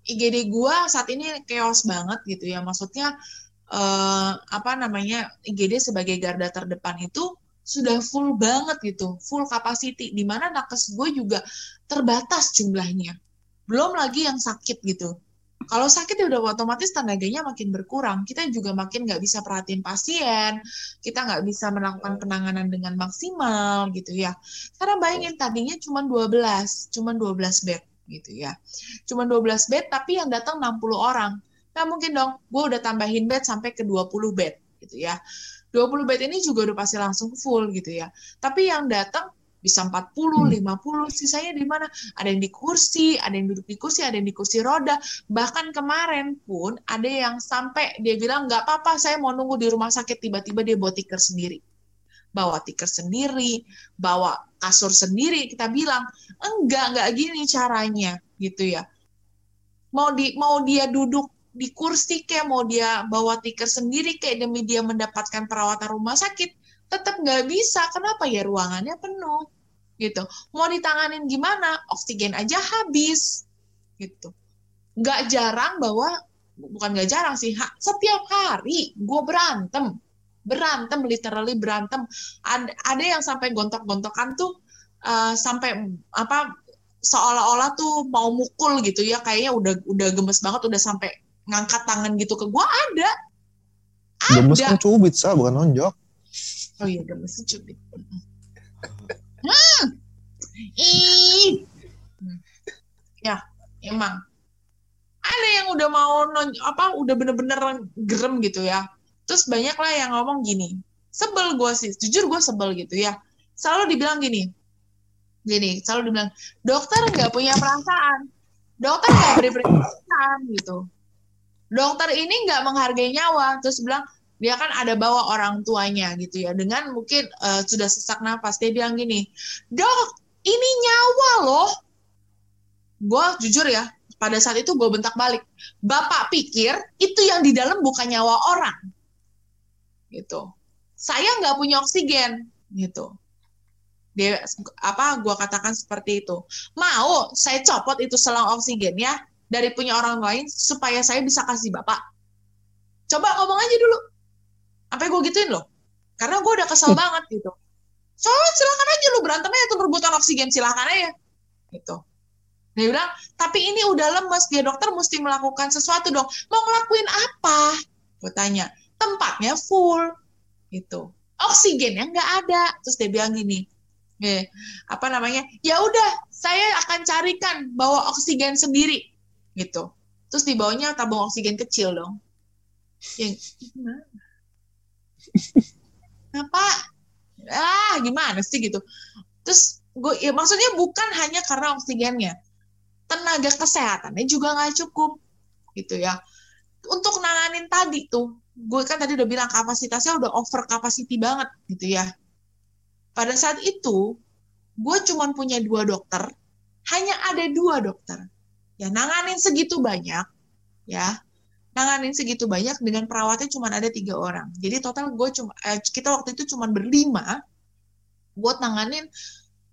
A: IGD gua saat ini chaos banget gitu ya. Maksudnya eh, apa namanya IGD sebagai garda terdepan itu sudah full banget gitu. Full capacity. Di mana nakes gue juga terbatas jumlahnya. Belum lagi yang sakit gitu kalau sakit ya udah otomatis tenaganya makin berkurang. Kita juga makin nggak bisa perhatiin pasien. Kita nggak bisa melakukan penanganan dengan maksimal gitu ya. Karena bayangin tadinya cuma 12 cuma 12 bed gitu ya. Cuma 12 bed tapi yang datang 60 orang. Nggak mungkin dong gue udah tambahin bed sampai ke 20 bed gitu ya. 20 bed ini juga udah pasti langsung full gitu ya. Tapi yang datang bisa 40, 50, sisanya di mana? Ada yang di kursi, ada yang duduk di kursi, ada yang di kursi roda. Bahkan kemarin pun ada yang sampai dia bilang nggak apa-apa, saya mau nunggu di rumah sakit tiba-tiba dia bawa tikar sendiri. Bawa tikar sendiri, bawa kasur sendiri. Kita bilang enggak, enggak gini caranya gitu ya. Mau di mau dia duduk di kursi kayak mau dia bawa tikar sendiri kayak demi dia mendapatkan perawatan rumah sakit tetap nggak bisa. Kenapa? Ya ruangannya penuh gitu. Mau ditanganin gimana? Oksigen aja habis gitu. Nggak jarang bahwa bukan nggak jarang sih ha- setiap hari gue berantem. Berantem literally berantem. Ada, ada yang sampai gontok-gontokan tuh eh, sampai apa seolah-olah tuh mau mukul gitu ya. Kayaknya udah udah gemes banget udah sampai ngangkat tangan gitu ke gue ada.
B: Gemes
A: ada.
B: kan cubit, Sa, bukan nonjok.
A: Oh iya, gemes cubit. Hmm. Ih. Ya, emang. Ada yang udah mau non apa udah bener-bener gerem gitu ya. Terus banyak lah yang ngomong gini. Sebel gue sih, jujur gue sebel gitu ya. Selalu dibilang gini. Gini, selalu dibilang, dokter nggak punya perasaan. Dokter nggak beri perasaan gitu. Dokter ini nggak menghargai nyawa. Terus bilang, dia kan ada bawa orang tuanya gitu ya dengan mungkin eh, sudah sesak nafas dia bilang gini dok ini nyawa loh gue jujur ya pada saat itu gue bentak balik. Bapak pikir itu yang di dalam bukan nyawa orang. Gitu. Saya nggak punya oksigen. Gitu. Dia apa gue katakan seperti itu. Mau saya copot itu selang oksigen ya dari punya orang lain supaya saya bisa kasih bapak. Coba ngomong aja dulu. Sampai gue gituin loh. Karena gue udah kesel banget gitu. Soalnya silakan aja lu berantem aja tuh rebutan oksigen silakan aja. Gitu. Dia bilang, tapi ini udah lemes, dia dokter mesti melakukan sesuatu dong. Mau ngelakuin apa? Gue tanya, tempatnya full. Gitu. Oksigennya nggak ada. Terus dia bilang gini, eh, apa namanya? Ya udah, saya akan carikan bawa oksigen sendiri. Gitu. Terus di bawahnya tabung oksigen kecil dong. Yang gimana? Apa? Ah, gimana sih gitu. Terus gue ya maksudnya bukan hanya karena oksigennya tenaga kesehatannya juga nggak cukup gitu ya untuk nanganin tadi tuh gue kan tadi udah bilang kapasitasnya udah over capacity banget gitu ya pada saat itu gue cuma punya dua dokter hanya ada dua dokter ya nanganin segitu banyak ya nanganin segitu banyak dengan perawatnya cuma ada tiga orang jadi total gue cuma eh, kita waktu itu cuma berlima buat nanganin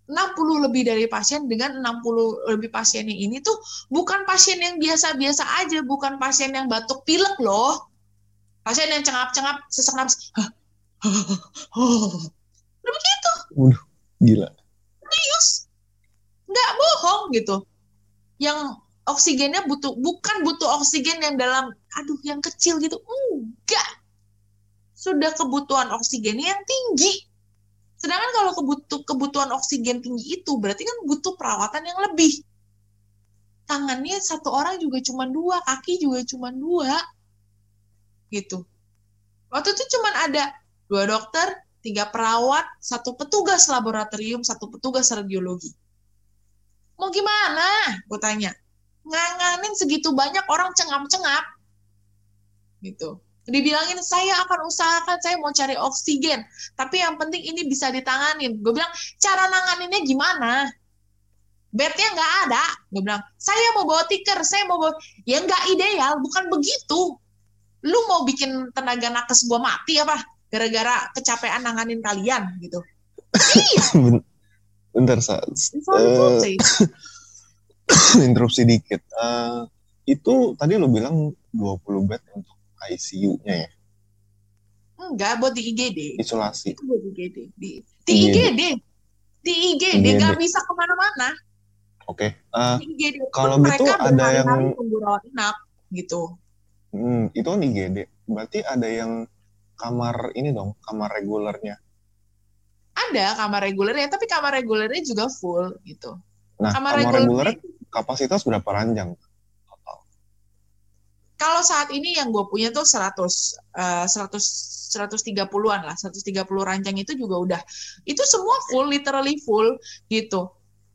A: 60 lebih dari pasien dengan 60 lebih pasiennya ini tuh bukan pasien yang biasa-biasa aja, bukan pasien yang batuk pilek loh. Pasien yang cengap-cengap, sesak nafas. Udah begitu.
B: Udah, gila.
A: Serius. Nggak bohong gitu. Yang oksigennya butuh, bukan butuh oksigen yang dalam, aduh yang kecil gitu. Enggak. Sudah kebutuhan oksigennya yang tinggi Sedangkan kalau kebutuh, kebutuhan oksigen tinggi itu berarti kan butuh perawatan yang lebih. Tangannya satu orang juga cuma dua, kaki juga cuma dua. Gitu. Waktu itu cuma ada dua dokter, tiga perawat, satu petugas laboratorium, satu petugas radiologi. Mau gimana? Gue tanya. Nganganin segitu banyak orang cengap-cengap. Gitu. Dibilangin saya akan usahakan saya mau cari oksigen tapi yang penting ini bisa ditanganin. Gue bilang cara nanganinnya gimana? Bednya nggak ada. Gue bilang saya mau bawa tiker saya mau bawa ya nggak ideal bukan begitu. Lu mau bikin tenaga nakes gua mati apa? Gara-gara kecapean nanganin kalian gitu. Iya.
B: Bentar saat uh, interupsi dikit uh, itu tadi lu bilang 20 bed untuk ICU-nya ya?
A: Enggak, buat di IGD.
B: Isolasi.
A: Itu buat di IGD. Di, di IGD. Di IGD, IGD. nggak bisa ke mana-mana.
B: Oke. Okay. Uh, eh, kalau gitu ada yang
A: inap gitu.
B: Hmm, itu kan IGD. Berarti ada yang kamar ini dong, kamar regulernya.
A: Ada kamar regulernya, tapi kamar regulernya juga full gitu.
B: Nah, kamar, kamar reguler kapasitas berapa ranjang?
A: kalau saat ini yang gue punya tuh 100 uh, 100 130-an lah, 130 ranjang itu juga udah itu semua full literally full gitu.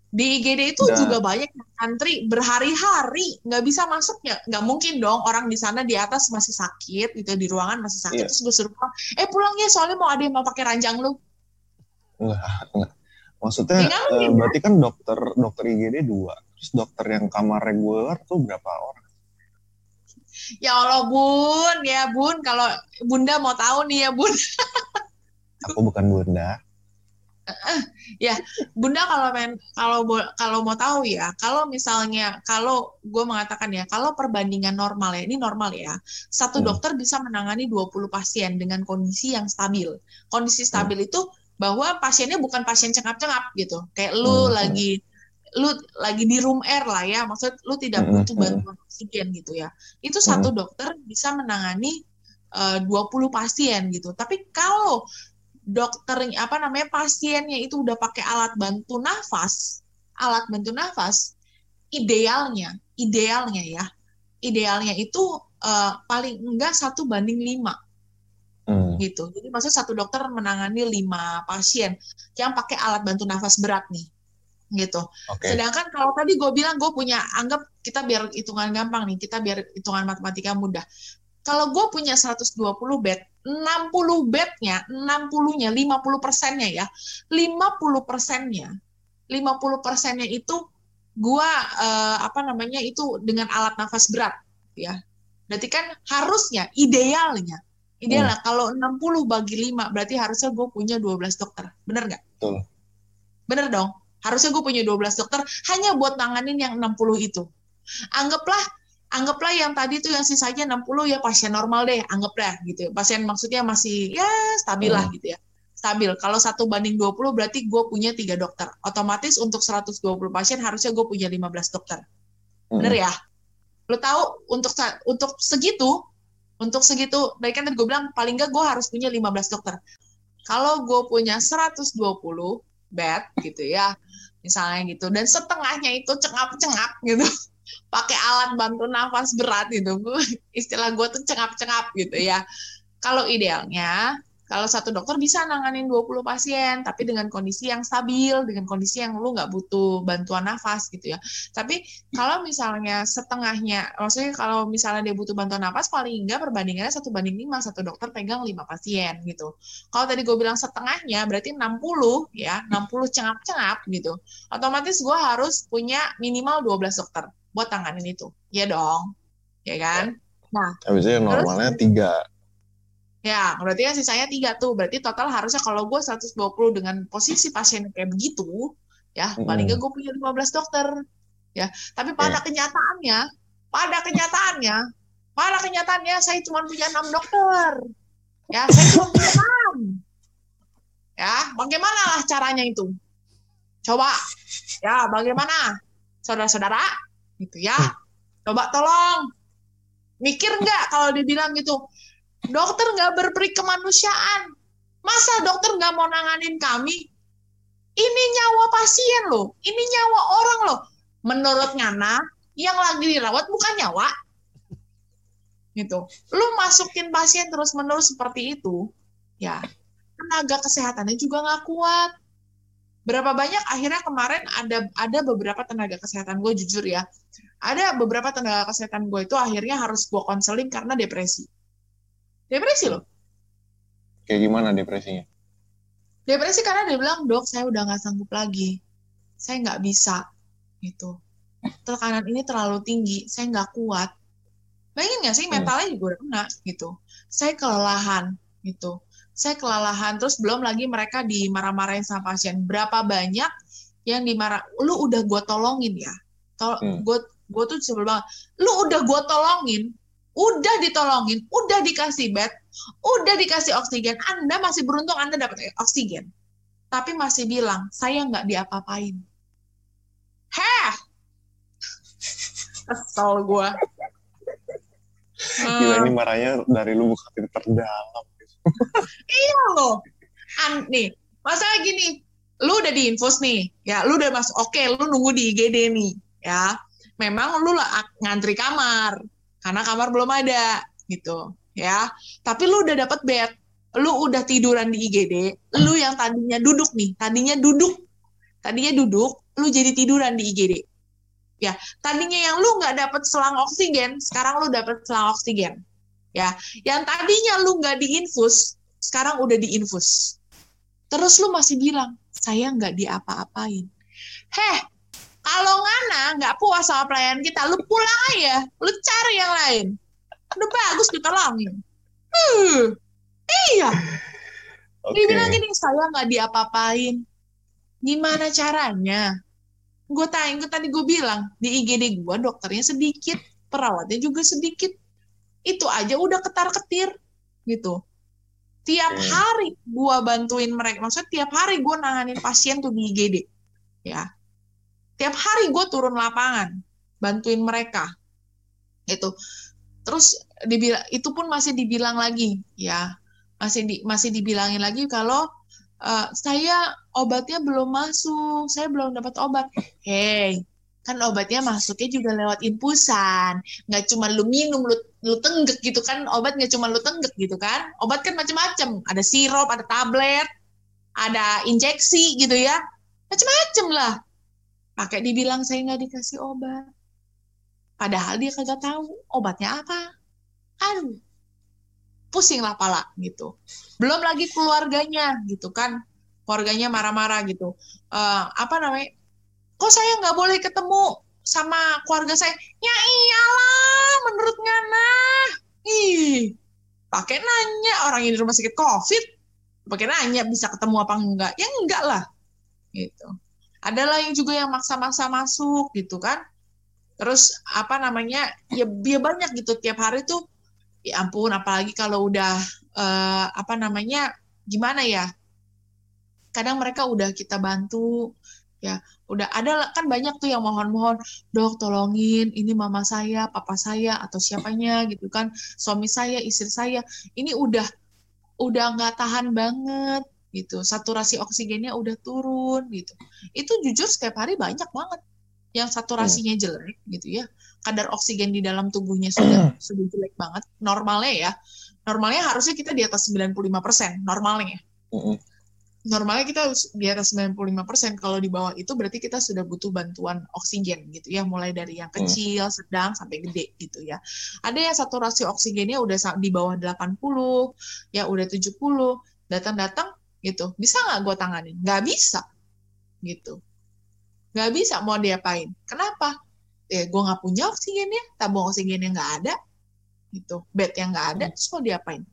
A: Di IGD itu nah. juga banyak yang antri berhari-hari nggak bisa masuk ya nggak mungkin dong orang di sana di atas masih sakit gitu di ruangan masih sakit yeah. terus gue suruh pulang eh pulang ya soalnya mau ada yang mau pakai ranjang lu
B: enggak enggak maksudnya ya, uh, berarti kan dokter dokter IGD dua terus dokter yang kamar reguler tuh berapa orang
A: Ya Allah bun, ya bun, kalau bunda mau tahu nih ya bun.
B: Aku bukan bunda.
A: ya bunda kalau main kalau kalau mau tahu ya kalau misalnya kalau gue mengatakan ya kalau perbandingan normal ya ini normal ya satu hmm. dokter bisa menangani 20 pasien dengan kondisi yang stabil kondisi stabil hmm. itu bahwa pasiennya bukan pasien cengap-cengap gitu kayak lu hmm. lagi lu lagi di room air lah ya, maksud lu tidak butuh bantuan oksigen gitu ya. Itu satu dokter bisa menangani eh, uh, 20 pasien gitu. Tapi kalau dokternya apa namanya pasiennya itu udah pakai alat bantu nafas, alat bantu nafas, idealnya, idealnya ya, idealnya itu uh, paling enggak satu banding lima hmm. gitu. Jadi maksud satu dokter menangani lima pasien yang pakai alat bantu nafas berat nih gitu. Okay. Sedangkan kalau tadi gue bilang gue punya anggap kita biar hitungan gampang nih, kita biar hitungan matematika mudah. Kalau gue punya 120 bed, 60 bednya, 60-nya, 50 persennya ya, 50 persennya, 50 persennya itu gua uh, apa namanya itu dengan alat nafas berat ya berarti kan harusnya idealnya idealnya hmm. kalau 60 bagi 5 berarti harusnya gue punya 12 dokter bener nggak
B: Betul.
A: bener dong harusnya gue punya 12 dokter hanya buat nanganin yang 60 itu anggaplah anggaplah yang tadi tuh yang sisanya 60 ya pasien normal deh anggaplah gitu ya. pasien maksudnya masih ya stabil lah hmm. gitu ya stabil. Kalau satu banding 20 berarti gue punya tiga dokter. Otomatis untuk 120 pasien harusnya gue punya 15 dokter. Bener hmm. ya? Lo tahu untuk untuk segitu, untuk segitu, dari kan gue bilang paling nggak gue harus punya 15 dokter. Kalau gue punya 120 bed gitu ya, misalnya gitu, dan setengahnya itu cengap-cengap gitu, pakai alat bantu nafas berat gitu, istilah gue tuh cengap-cengap gitu ya. Kalau idealnya kalau satu dokter bisa nanganin 20 pasien, tapi dengan kondisi yang stabil, dengan kondisi yang lu nggak butuh bantuan nafas gitu ya. Tapi kalau misalnya setengahnya, maksudnya kalau misalnya dia butuh bantuan nafas, paling enggak perbandingannya satu banding lima, satu dokter pegang lima pasien gitu. Kalau tadi gue bilang setengahnya, berarti 60 ya, 60 cengap-cengap gitu. Otomatis gue harus punya minimal 12 dokter buat tanganin itu. Ya dong, ya kan?
B: Nah, habisnya normalnya tiga
A: Ya, berarti kan sisanya tiga tuh. Berarti total harusnya kalau gue 120 dengan posisi pasien kayak begitu, ya hmm. paling gak gue punya 15 dokter. Ya, tapi pada yeah. kenyataannya, pada kenyataannya, pada kenyataannya saya cuma punya enam dokter. Ya, saya cuma punya enam. Ya, bagaimana lah caranya itu? Coba, ya bagaimana, saudara-saudara, gitu ya. Coba tolong, mikir nggak kalau dibilang gitu, Dokter nggak berperi kemanusiaan. Masa dokter nggak mau nanganin kami? Ini nyawa pasien loh. Ini nyawa orang loh. Menurut Ngana, yang lagi dirawat bukan nyawa. Gitu. Lu masukin pasien terus-menerus seperti itu, ya tenaga kesehatannya juga nggak kuat. Berapa banyak akhirnya kemarin ada ada beberapa tenaga kesehatan gue jujur ya, ada beberapa tenaga kesehatan gue itu akhirnya harus gue konseling karena depresi depresi loh.
B: Kayak gimana depresinya?
A: Depresi karena dia bilang dok saya udah nggak sanggup lagi. Saya nggak bisa gitu. Tekanan ini terlalu tinggi. Saya nggak kuat. Bayangin nggak sih hmm. mentalnya juga udah kena gitu. Saya kelelahan gitu. Saya kelelahan terus belum lagi mereka dimarah-marahin sama pasien. Berapa banyak yang dimarah lu udah gue tolongin ya. Tol hmm. gue gue tuh sebel banget. Lu udah gue tolongin udah ditolongin, udah dikasih bed, udah dikasih oksigen, Anda masih beruntung Anda dapat oksigen. Tapi masih bilang, saya nggak diapa-apain. Heh! Kesel gue.
B: Gila ini marahnya dari lu bukan terdalam.
A: iya loh. An nih, masalah gini, lu udah diinfus nih, ya lu udah masuk, oke lu nunggu di IGD nih, ya. Memang lu lah ngantri kamar, karena kamar belum ada gitu ya. Tapi lu udah dapat bed lu udah tiduran di IGD lu yang tadinya duduk nih tadinya duduk tadinya duduk lu jadi tiduran di IGD ya tadinya yang lu nggak dapat selang oksigen sekarang lu dapat selang oksigen ya. Yang tadinya lu nggak diinfus sekarang udah diinfus. Terus lu masih bilang saya nggak diapa-apain. Heh kalau ngana nggak puas sama pelayanan kita, lu pulang aja, lu cari yang lain. Udah bagus ditolongin. Hmm, iya. Okay. Dibilang gini, saya nggak diapa-apain. Gimana caranya? Gue tanya, gue tadi gue bilang, di IGD gue dokternya sedikit, perawatnya juga sedikit. Itu aja udah ketar-ketir, gitu. Tiap hari gue bantuin mereka, maksudnya tiap hari gue nanganin pasien tuh di IGD. Ya, tiap hari gue turun lapangan bantuin mereka itu terus dibilang itu pun masih dibilang lagi ya. Masih di, masih dibilangin lagi kalau uh, saya obatnya belum masuk saya belum dapat obat. Hey kan obatnya masuknya juga lewat infusan. Nggak cuma lu minum lu lu tenggek gitu kan obat nggak cuma lu tenggek gitu kan. Obat kan macam-macam ada sirup ada tablet ada injeksi gitu ya. Macam-macam lah pakai dibilang saya nggak dikasih obat. Padahal dia kagak tahu obatnya apa. Aduh pusing lah pala gitu. Belum lagi keluarganya gitu kan. Keluarganya marah-marah gitu. Uh, apa namanya? Kok saya nggak boleh ketemu sama keluarga saya? Ya iyalah menurut Ngana ih pakai nanya orang ini di rumah sakit covid. Pakai nanya bisa ketemu apa enggak. Ya enggak lah gitu ada yang juga yang maksa-maksa masuk gitu kan. Terus apa namanya ya dia ya banyak gitu. Tiap hari tuh ya ampun apalagi kalau udah uh, apa namanya gimana ya kadang mereka udah kita bantu ya. Udah ada kan banyak tuh yang mohon-mohon dok tolongin ini mama saya papa saya atau siapanya gitu kan. Suami saya istri saya. Ini udah udah nggak tahan banget gitu saturasi oksigennya udah turun gitu itu jujur setiap hari banyak banget yang saturasinya hmm. jelek gitu ya kadar oksigen di dalam tubuhnya sudah sudah jelek banget normalnya ya normalnya harusnya kita di atas 95% normalnya hmm normalnya kita di atas 95%. Kalau di bawah itu berarti kita sudah butuh bantuan oksigen gitu ya, mulai dari yang hmm. kecil, hmm. sedang sampai gede gitu ya. Ada yang saturasi oksigennya udah di bawah 80, ya udah 70, datang-datang gitu. Bisa nggak gue tanganin? Nggak bisa gitu. Nggak bisa mau diapain. Kenapa? Ya gue nggak punya oksigennya, tabung oksigennya nggak ada gitu. Bed yang nggak ada, hmm. terus mau diapain?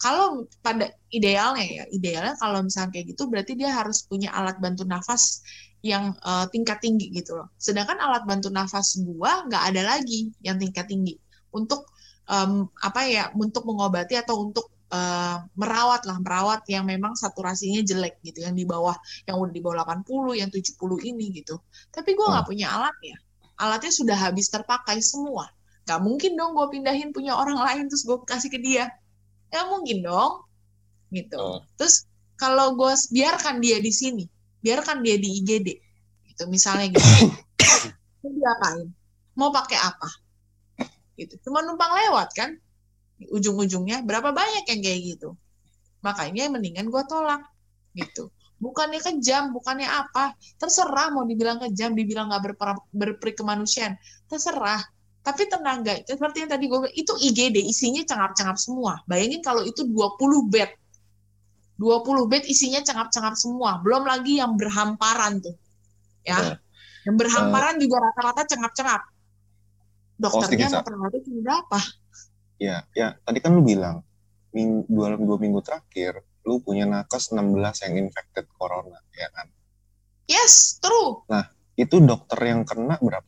A: kalau pada idealnya ya idealnya kalau misalnya kayak gitu berarti dia harus punya alat bantu nafas yang uh, tingkat tinggi gitu loh sedangkan alat bantu nafas gua nggak ada lagi yang tingkat tinggi untuk um, apa ya untuk mengobati atau untuk uh, merawat lah merawat yang memang saturasinya jelek gitu yang di bawah yang udah di bawah 80 yang 70 ini gitu. Tapi gua nggak hmm. punya alatnya alatnya sudah habis terpakai semua. Gak mungkin dong gue pindahin punya orang lain terus gue kasih ke dia. Ya mungkin dong gitu. Oh. terus kalau gue biarkan dia di sini biarkan dia di IGD gitu. Misalnya gitu. Mau diapain? Mau pakai apa? Gitu. Cuma numpang lewat kan ujung-ujungnya berapa banyak yang kayak gitu. Makanya mendingan gue tolak gitu. Bukannya kejam bukannya apa terserah mau dibilang kejam dibilang nggak berperi kemanusiaan terserah. Tapi tenaga seperti yang tadi gue itu IGD isinya cengap-cengap semua. Bayangin kalau itu 20 bed. 20 bed isinya cengap-cengap semua. Belum lagi yang berhamparan tuh ya. Yeah. yang berhamparan uh, juga rata-rata cengap-cengap. Dokternya cuma berapa
B: ya ya tadi kan lu bilang ming, dua, dua minggu terakhir lu punya nakes 16 yang infected corona ya kan
A: yes true
B: nah itu dokter yang kena berapa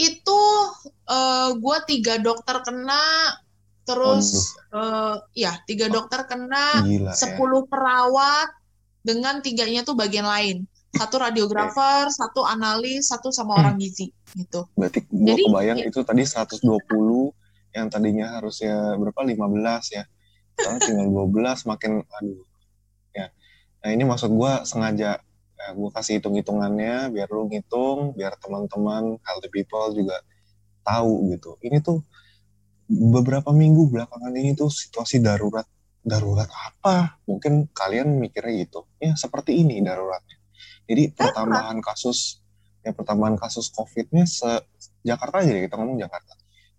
A: itu uh, eh, gue tiga dokter kena terus uh, ya tiga dokter kena ya. sepuluh ya. perawat dengan tiganya tuh bagian lain satu radiografer okay. satu analis satu sama hmm. orang gizi gitu.
B: Berarti gue kebayang ya. itu tadi 120 yang tadinya harusnya berapa? 15 ya. Sekarang tinggal 12 makin aduh. Ya. Nah ini maksud gue sengaja ya, gue kasih hitung hitungannya biar lu ngitung biar teman-teman healthy people juga tahu gitu. Ini tuh beberapa minggu belakangan ini tuh situasi darurat darurat apa? Mungkin kalian mikirnya gitu. Ya seperti ini daruratnya. Jadi pertambahan kasus ya pertambahan kasus covidnya se Jakarta aja deh kita ngomong Jakarta.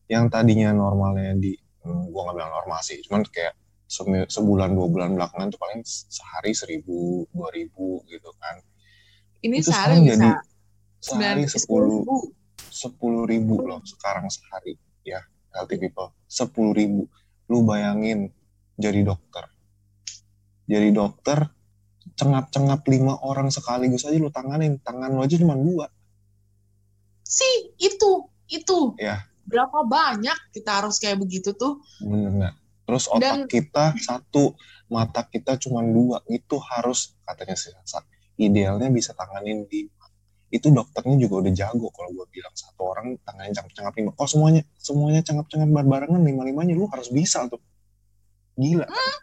B: Yang tadinya normalnya di hmm, gue nggak bilang normal sih cuman kayak sebulan dua bulan belakangan tuh paling sehari seribu dua ribu gitu kan.
A: Ini itu sehari bisa jadi
B: sehari sepuluh sepuluh ribu loh sekarang sehari ya healthy people. Sepuluh ribu. Lu bayangin jadi dokter. Jadi dokter cengap-cengap lima orang sekaligus aja lu tanganin. Tangan lu aja cuma dua.
A: Sih itu itu.
B: Ya
A: berapa banyak kita harus kayak begitu tuh?
B: Benar terus otak Dan, kita satu mata kita cuma dua. Itu harus katanya sih idealnya bisa tanganin di itu dokternya juga udah jago kalau gue bilang. Satu orang tangannya cengap-cengap lima. Oh semuanya semuanya cengap-cengap barengan lima limanya lu harus bisa tuh. Gila. Kan?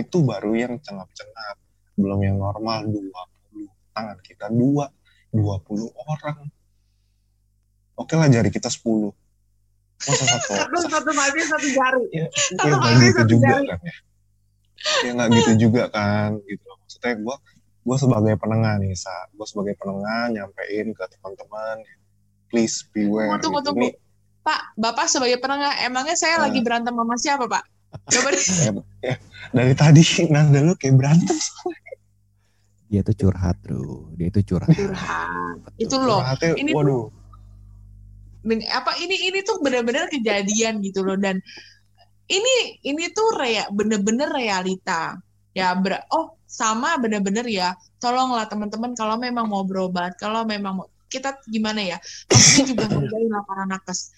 B: itu baru yang cengap-cengap belum yang normal 20 tangan kita dua 20 orang oke lah jari kita 10
A: masa satu satu satu mati satu jari
B: ya, satu ya, gitu satu juga jari. kan ya ya nggak gitu juga kan gitu maksudnya gue gue sebagai penengah nih sa gue sebagai penengah nyampein ke teman-teman please beware
A: tunggu, gitu. tunggu. Pak, Bapak sebagai penengah, emangnya saya uh, lagi berantem sama siapa, Pak? Coba deh.
B: ya, ya, dari tadi nanda lu kayak berantem
C: Dia itu curhat, bro. Dia itu curhat.
A: curhat
C: Betul.
A: itu loh
B: Curhatnya,
A: ini tuh-
B: waduh.
A: Ben- apa ini ini tuh benar-benar kejadian gitu loh dan ini ini tuh rea bener-bener realita ya ber- oh sama bener-bener ya tolonglah teman-teman kalau memang mau berobat kalau memang mau kita gimana ya maksudnya juga hargain lah para nakes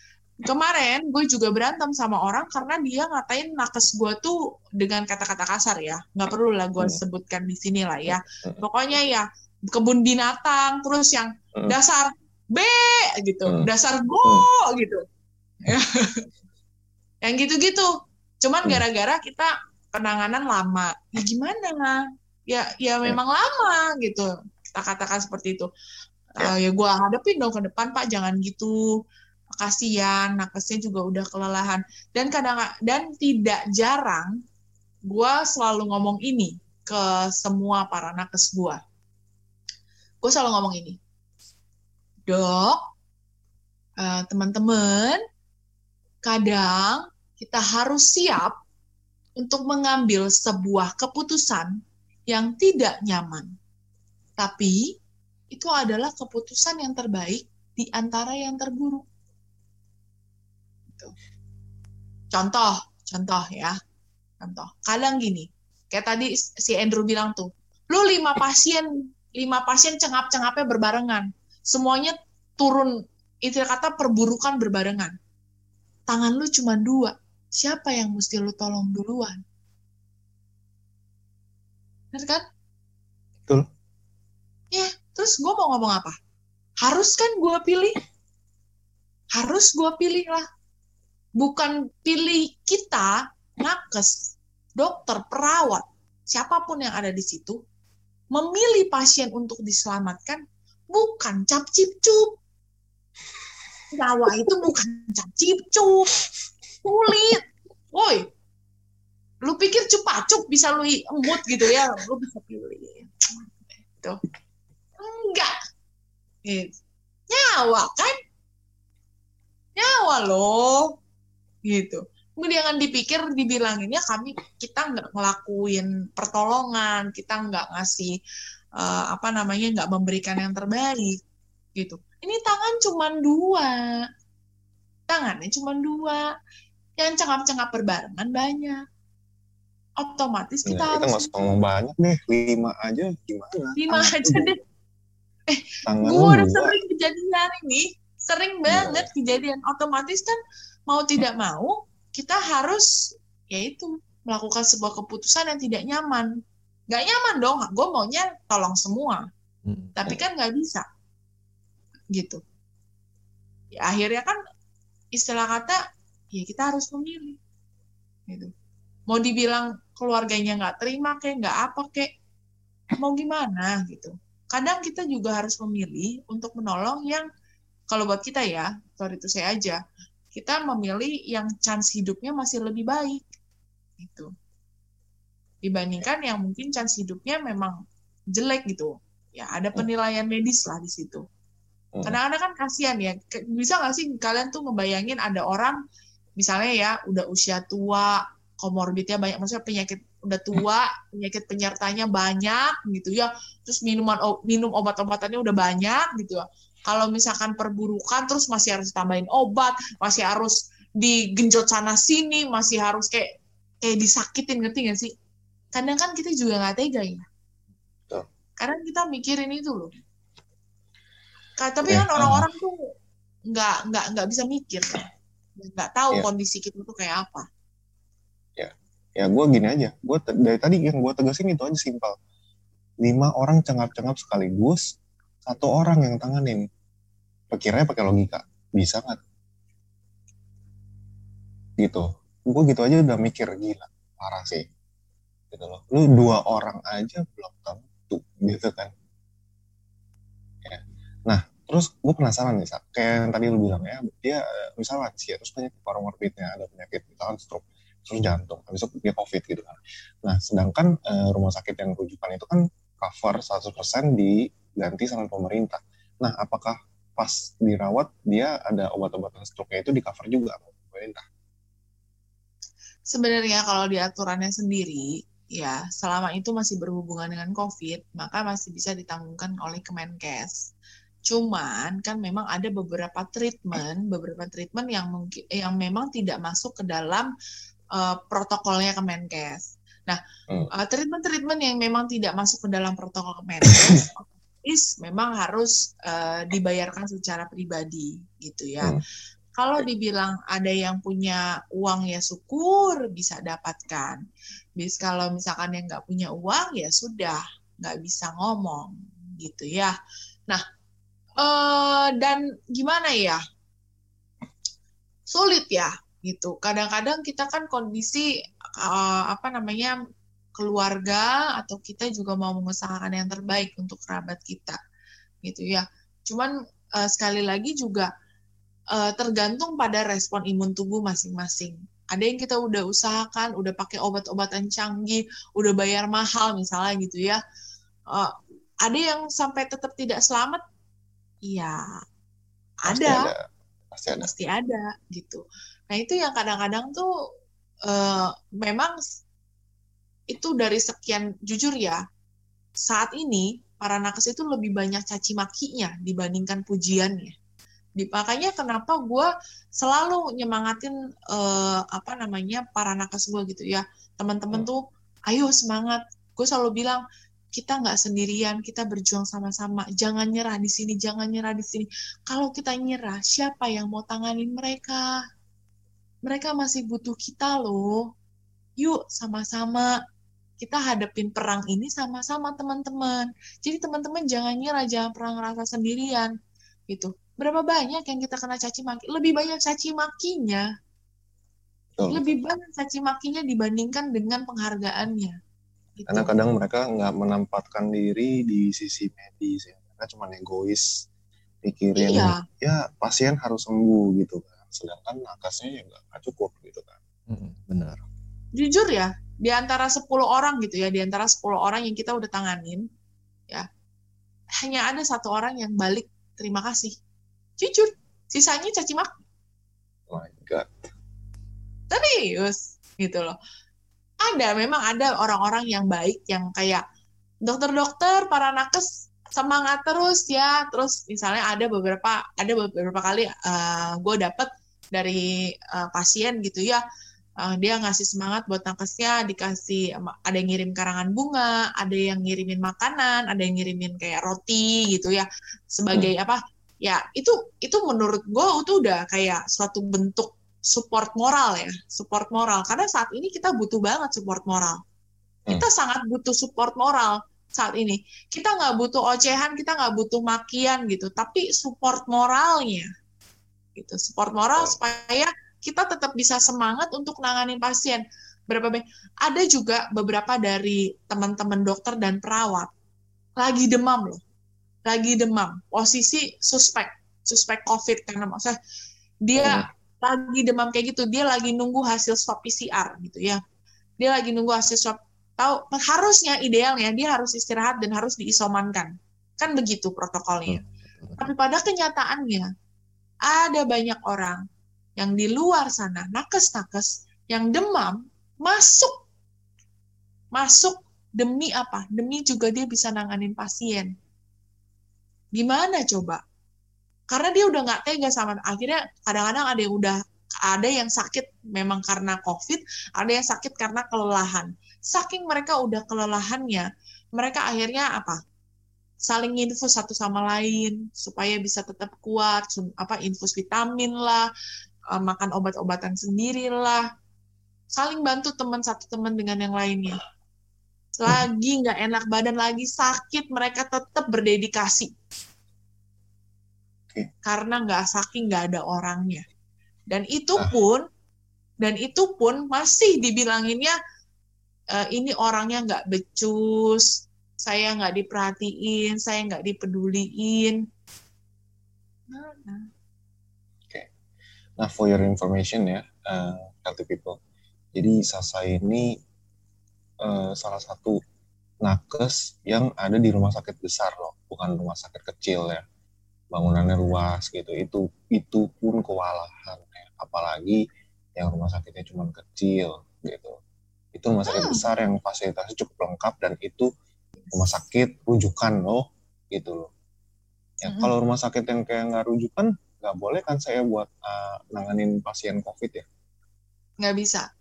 A: kemarin gue juga berantem sama orang karena dia ngatain nakes gue tuh dengan kata-kata kasar ya nggak perlu lah gue
B: Hmm.
A: sebutkan di sini lah ya
B: Hmm.
A: pokoknya ya kebun binatang terus yang
B: Hmm.
A: dasar B gitu, dasar go gitu. yang gitu-gitu. Cuman gara-gara kita penanganan lama. Ya gimana? Ya ya memang lama gitu. Kita katakan seperti itu. Eh, ya gua hadapin dong ke depan Pak, jangan gitu. Kasihan, nakesnya juga udah kelelahan. Dan kadang dan tidak jarang gua selalu ngomong ini ke semua para nakes gua. Gue selalu ngomong ini dok, eh, teman-teman, kadang kita harus siap untuk mengambil sebuah keputusan yang tidak nyaman. Tapi itu adalah keputusan yang terbaik di antara yang terburuk. Contoh, contoh ya. Contoh. Kadang gini, kayak tadi si Andrew bilang tuh, lu lima pasien, lima pasien cengap-cengapnya berbarengan semuanya turun itu kata perburukan berbarengan. Tangan lu cuma dua. Siapa yang mesti lu tolong duluan? Bener kan?
B: Betul.
A: Ya, terus gue mau ngomong apa? Harus kan gue pilih? Harus gue pilih lah. Bukan pilih kita, nakes, dokter, perawat, siapa pun yang ada di situ, memilih pasien untuk diselamatkan bukan cap cip cup. Nyawa itu bukan cap cip cup. Sulit. Woi. Lu pikir cupa cup bisa lu emut gitu ya? Lu bisa pilih. Itu. Enggak. Eh, Nyawa kan? Nyawa loh. Gitu. Jangan dipikir dibilanginnya kami kita nggak ngelakuin pertolongan, kita nggak ngasih eh, apa namanya nggak memberikan yang terbaik gitu. Ini tangan cuma dua, tangannya cuma dua, yang cengap-cengap berbarengan banyak. Otomatis kita
B: Nah, kita
A: harus
B: nggak usah ngomong banyak deh, lima aja gimana?
A: lima
B: Tangan
A: aja deh.
B: Tangan
A: Gue udah sering kejadian ini, sering banget kejadian. Otomatis kan mau tidak mau kita harus yaitu melakukan sebuah keputusan yang tidak nyaman. Gak nyaman dong, gue maunya tolong semua.
C: Hmm.
A: tapi kan nggak bisa gitu ya akhirnya kan istilah kata ya kita harus memilih gitu mau dibilang keluarganya nggak terima kayak nggak apa kayak mau gimana gitu kadang kita juga harus memilih untuk menolong yang kalau buat kita ya sorry itu saya aja kita memilih yang chance hidupnya masih lebih baik gitu. Dibandingkan yang mungkin chance hidupnya memang jelek gitu. Ya ada penilaian medis lah di situ.
B: Hmm.
A: kadang-kadang kan kasihan ya. Bisa nggak sih kalian tuh ngebayangin ada orang misalnya ya udah usia tua komorbidnya banyak maksudnya penyakit udah tua penyakit penyertanya banyak gitu ya. Terus minuman minum obat-obatannya udah banyak gitu ya kalau misalkan perburukan terus masih harus tambahin obat masih harus digenjot sana sini masih harus kayak kayak disakitin ngerti gak sih? Kadang kan kita juga nggak tega ya. Kadang kita mikirin itu loh. Tapi
B: Ya,
A: kan orang-orang tuh nggak nggak nggak bisa mikir nggak tahu
B: Ya.
A: kondisi kita tuh kayak apa.
B: Ya gue gini aja, gue dari tadi yang gue tegasin itu aja simpel. Lima orang cengap-cengap sekaligus, satu orang yang tanganin. Pikirnya pakai logika, bisa nggak? Gitu. Gue gitu aja udah mikir gila, parah sih. Gitu loh. Lu dua orang aja belum tentu, gitu kan. Ya. Nah, terus gue penasaran nih, kayak yang tadi lu bilang ya, dia eh, misalnya lansia, terus banyak komorbidnya, ada penyakit misalkan stroke, terus jantung, habis itu dia covid gitu kan. Nah, sedangkan eh, rumah sakit yang rujukan itu kan cover 100% diganti sama pemerintah. Nah, apakah pas dirawat dia ada obat-obatan stroke-nya itu di cover juga sama pemerintah?
A: sebenarnya kalau di aturannya sendiri ya selama itu masih berhubungan dengan COVID, maka masih bisa ditanggungkan oleh Kemenkes. Cuman kan memang ada beberapa treatment, beberapa treatment yang mungkin yang memang tidak masuk ke dalam uh, protokolnya Kemenkes. Nah, hmm. uh, treatment-treatment yang memang tidak masuk ke dalam protokol Kemenkes is memang harus uh, dibayarkan secara pribadi gitu ya. Hmm. Kalau dibilang ada yang punya uang ya syukur bisa dapatkan. Bis kalau misalkan yang nggak punya uang ya sudah nggak bisa ngomong gitu ya. Nah uh, dan gimana ya sulit ya gitu. Kadang-kadang kita kan kondisi uh, apa namanya keluarga atau kita juga mau mengusahakan yang terbaik untuk kerabat kita gitu ya. Cuman uh, sekali lagi juga uh, tergantung pada respon imun tubuh masing-masing. Ada yang kita udah usahakan, udah pakai obat-obatan canggih, udah bayar mahal misalnya gitu ya. Uh, ada yang sampai tetap tidak selamat, iya ada. ada, pasti ada, pasti ada gitu. Nah itu yang kadang-kadang tuh uh, memang itu dari sekian jujur ya saat ini para nakes itu lebih banyak caci makinya dibandingkan pujiannya. Makanya kenapa gue selalu nyemangatin uh, apa namanya para nakes gue gitu ya. Teman-teman hmm. tuh ayo semangat. Gue selalu bilang kita nggak sendirian kita berjuang sama-sama. Jangan nyerah di sini jangan nyerah di sini. Kalau kita nyerah siapa yang mau tanganin mereka? Mereka masih butuh kita loh. Yuk sama-sama kita hadapin perang ini sama-sama teman-teman. Jadi teman-teman jangan nyerah jangan perang rasa sendirian gitu. Berapa banyak yang kita kena caci maki? Lebih banyak caci makinya. Oh. lebih banyak caci makinya dibandingkan dengan penghargaannya
B: gitu. karena kadang mereka nggak menempatkan diri di sisi medis ya. Mereka cuma egois pikirin iya. ya pasien harus sembuh gitu kan. Sedangkan nakasnya ya nggak cukup gitu kan.
C: Benar.
A: Jujur ya di antara 10 orang gitu ya di antara 10 orang yang kita udah tanganin ya hanya ada satu orang yang balik terima kasih. Jujur sisanya caci maki.
B: Oh my god.
A: Serius gitu loh. Ada memang ada orang-orang yang baik yang kayak dokter-dokter para nakes semangat terus ya. Terus misalnya ada beberapa ada beberapa kali uh, eh, gue dapet dari uh, pasien gitu ya uh, dia ngasih semangat buat nakesnya dikasih ada yang ngirim karangan bunga ada yang ngirimin makanan ada yang ngirimin kayak roti gitu ya. Sebagai hmm. apa ya itu itu menurut gue itu udah kayak suatu bentuk support moral ya support moral. Karena saat ini kita butuh banget support moral. Hmm. kita sangat butuh support moral saat ini. Kita nggak butuh ocehan kita nggak butuh makian gitu tapi support moralnya gitu. Support moral supaya kita tetap bisa semangat untuk nanganin pasien berapa banyak ada juga beberapa dari teman-teman dokter dan perawat lagi demam loh lagi demam, posisi suspek, suspek COVID karena maksudnya dia oh. lagi demam kayak gitu, dia lagi nunggu hasil swab PCR gitu ya. Dia lagi nunggu hasil swab tahu harusnya idealnya dia harus istirahat dan harus diisomankan. Kan begitu protokolnya. Hmm. Tapi pada kenyataannya ada banyak orang yang di luar sana nakes-nakes yang demam masuk masuk demi apa? Demi juga dia bisa nanganin pasien Gimana coba? Karena dia udah nggak tega sama akhirnya kadang-kadang ada yang udah ada yang sakit memang karena COVID, ada yang sakit karena kelelahan. Saking mereka udah kelelahannya, mereka akhirnya apa? Saling infus satu sama lain supaya bisa tetap kuat, apa infus vitamin lah, eh, makan obat-obatan sendirilah, saling bantu teman satu teman dengan yang lainnya. Lagi nggak enak badan lagi sakit, mereka tetap berdedikasi karena nggak saking nggak ada orangnya dan itu ah. pun dan itu pun masih dibilanginnya e, ini orangnya nggak becus saya nggak diperhatiin saya nggak dipeduliin
B: oke okay. Nah for your information ya uh, healthy people jadi Sasa ini uh, salah satu nakes yang ada di rumah sakit besar loh bukan rumah sakit kecil ya bangunannya luas gitu itu itu pun kewalahan ya. apalagi yang rumah sakitnya cuma kecil gitu Itu rumah sakit
A: Hmm.
B: besar yang fasilitasnya cukup lengkap dan itu rumah sakit rujukan loh, gitu loh. Ya,
A: Mm-mm.
B: kalau rumah sakit yang kayak nggak rujukan, nggak boleh kan saya buat uh, nanganin pasien COVID ya?
A: nggak bisa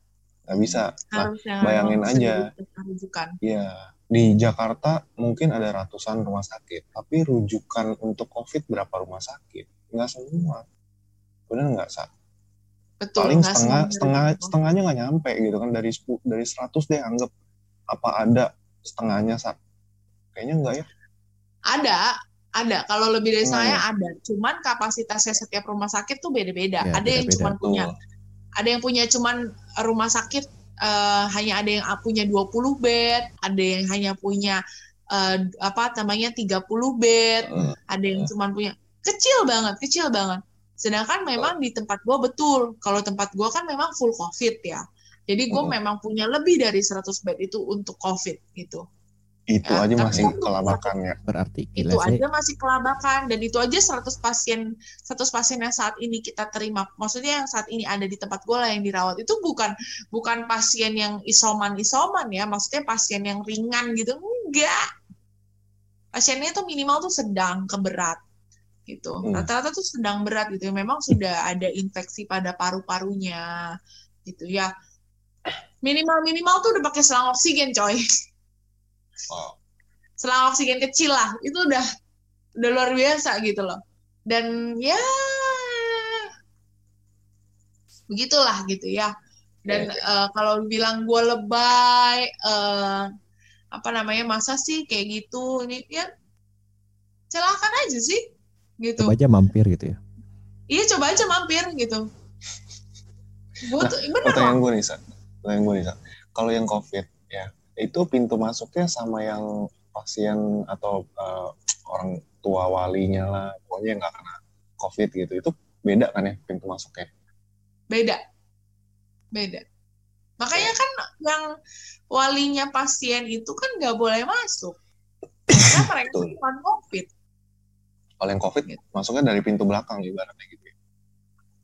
B: Nggak bisa. Nah,
A: harus
B: bayangin aja.
A: rujukan
B: ya di Jakarta mungkin ada ratusan rumah sakit, tapi rujukan untuk COVID berapa rumah sakit? Nggak semua. Benar nggak, Sa?
A: betul
B: Paling setengah,
A: semua
B: setengah, setengahnya nggak nyampe gitu kan. Dari 10, dari 100 deh anggap. Apa ada setengahnya, Sa? Kayaknya nggak ya?
A: ada ada kalau lebih dari
B: Hmm.
A: setengahnya ada cuman kapasitasnya setiap rumah sakit tuh beda-beda
C: Ya,
A: ada yang
C: beda-beda.
A: cuma punya ada yang punya cuman rumah sakit eh, hanya ada yang punya 20 bed, ada yang hanya punya eh, apa namanya 30 bed,
B: Hmm.
A: ada yang cuman punya kecil banget, kecil banget. Sedangkan memang di tempat gua betul, kalau tempat gua kan memang full covid ya. Jadi gua
B: Hmm.
A: memang punya lebih dari 100 bed itu untuk covid gitu.
B: Itu
A: Ya,
B: aja masih
A: kan-
B: kelabakan ya.
C: Berarti
A: Itu
C: sih.
A: aja masih kelabakan dan itu aja 100 pasien 100 pasien yang saat ini kita terima. Maksudnya yang saat ini ada di tempat gue lah yang dirawat itu bukan bukan pasien yang isoman-isoman ya, maksudnya pasien yang ringan gitu. Enggak. Pasiennya tuh minimal tuh sedang ke berat gitu.
B: Hmm.
A: Rata-rata tuh sedang berat gitu. Memang sudah ada infeksi pada paru-parunya gitu ya. Minimal-minimal tuh udah pakai selang oksigen, coy
B: Wow.
A: selang oksigen kecil lah itu udah udah luar biasa gitu loh dan ya begitulah gitu ya dan
B: Oke.
A: eh, kalau bilang gue lebay eh, apa namanya masa sih kayak gitu ini ya silakan aja sih gitu
C: Coba aja mampir gitu ya.
A: iya coba aja mampir gitu gue
B: Nah,
A: tuh bener loh
B: Pertanyaan gue nih, Sa. Pertanyaan gue nih, Sa. Kalau yang COVID, ya, itu pintu masuknya sama yang pasien atau eh, orang tua walinya lah, pokoknya yang nggak kena COVID gitu. Itu beda kan ya pintu masuknya?
A: beda beda makanya kan yang walinya pasien itu kan nggak boleh masuk karena mereka bukan covid
B: Kalau yang COVID masuknya dari pintu belakang ibaratnya gitu. ya.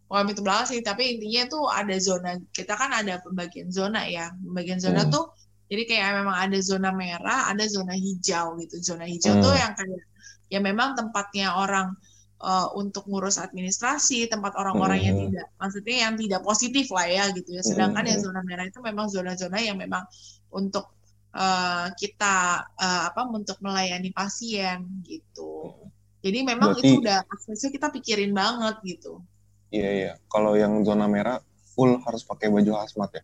A: bukan itu belakang sih tapi intinya tuh ada zona kita kan ada pembagian zona ya pembagian zona
B: Hmm.
A: tuh jadi kayak memang ada zona merah ada zona hijau gitu zona hijau
B: Hmm.
A: tuh yang kayak ya memang tempatnya orang eh, untuk ngurus administrasi tempat orang-orang yang
B: Hmm.
A: tidak maksudnya yang tidak positif lah ya gitu ya sedangkan
B: Hmm.
A: yang zona merah itu memang zona-zona yang memang untuk eh, kita eh, apa untuk melayani pasien gitu jadi memang
B: Berarti-
A: itu udah aksesnya kita pikirin banget gitu
B: Iya, iya. Kalau yang zona merah full harus pakai baju hazmat ya.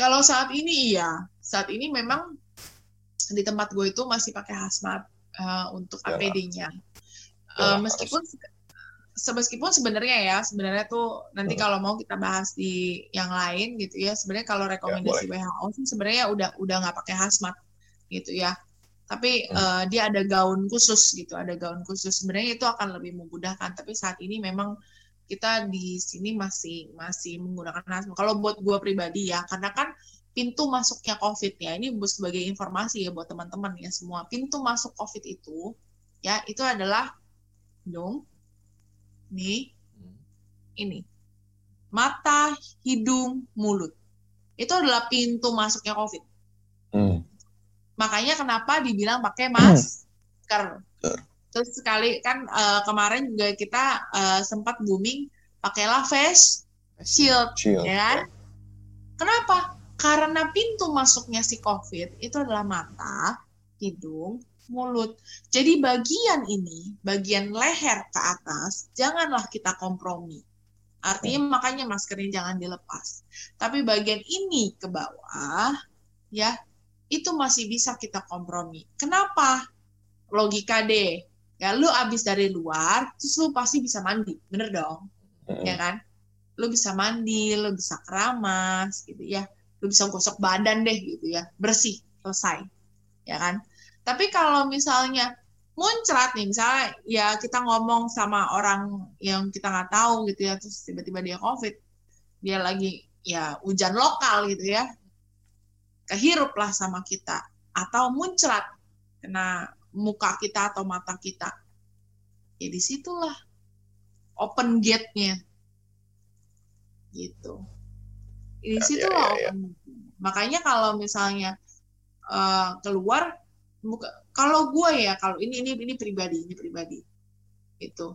A: Kalau saat ini iya, saat ini memang di tempat gue itu masih pakai hazmat eh, untuk. APD-nya. Eh,
B: Yalah,
A: meskipun se- meskipun sebenarnya ya, sebenarnya tuh nanti
B: Hmm.
A: kalau mau kita bahas di yang lain gitu ya, sebenarnya kalau rekomendasi WHO sih sebenarnya udah udah nggak pakai hazmat gitu ya. Tapi
B: Hmm.
A: eh, dia ada gaun khusus gitu, ada gaun khusus. Sebenarnya itu akan lebih memudahkan. Tapi saat ini memang kita di sini masih masih menggunakan hazmat. Kalau buat gue pribadi ya, karena kan pintu masuknya COVID ya, ini sebagai informasi ya buat teman-teman ya semua. Pintu masuk COVID itu ya itu adalah hidung, nih, ini mata, hidung, mulut. Itu adalah pintu masuknya COVID.
B: Hmm.
A: Makanya kenapa dibilang pakai masker.
B: Betul.
A: Terus sekali kan eh, kemarin juga kita eh, sempat booming pakailah face shield,
B: Shield.
A: ya kan? Kenapa? Karena pintu masuknya si COVID itu adalah mata, hidung, mulut. Jadi bagian ini, bagian leher ke atas, janganlah kita kompromi. Artinya makanya maskernya jangan dilepas. Tapi bagian ini ke bawah, ya, itu masih bisa kita kompromi. Kenapa? Logika deh. Ya, lu abis dari luar, terus lu pasti bisa mandi. Bener dong?
B: Mm-mm.
A: ya kan? Lu bisa mandi, lu bisa keramas gitu ya. Lu bisa gosok badan deh gitu ya. Bersih, selesai. Ya kan? Tapi kalau misalnya muncrat nih, misalnya ya kita ngomong sama orang yang kita nggak tahu gitu ya, terus tiba-tiba dia COVID, dia lagi ya hujan lokal gitu ya, kehirup lah sama kita, atau muncrat kena muka kita atau mata kita, ya di situlah open gate-nya. Gitu. Di
B: Ya,
A: situ
B: ya,
A: lah
B: ya, ya.
A: open gate-nya. Makanya kalau misalnya uh, keluar buka kalau gue ya kalau ini ini ini pribadi ini pribadi. Itu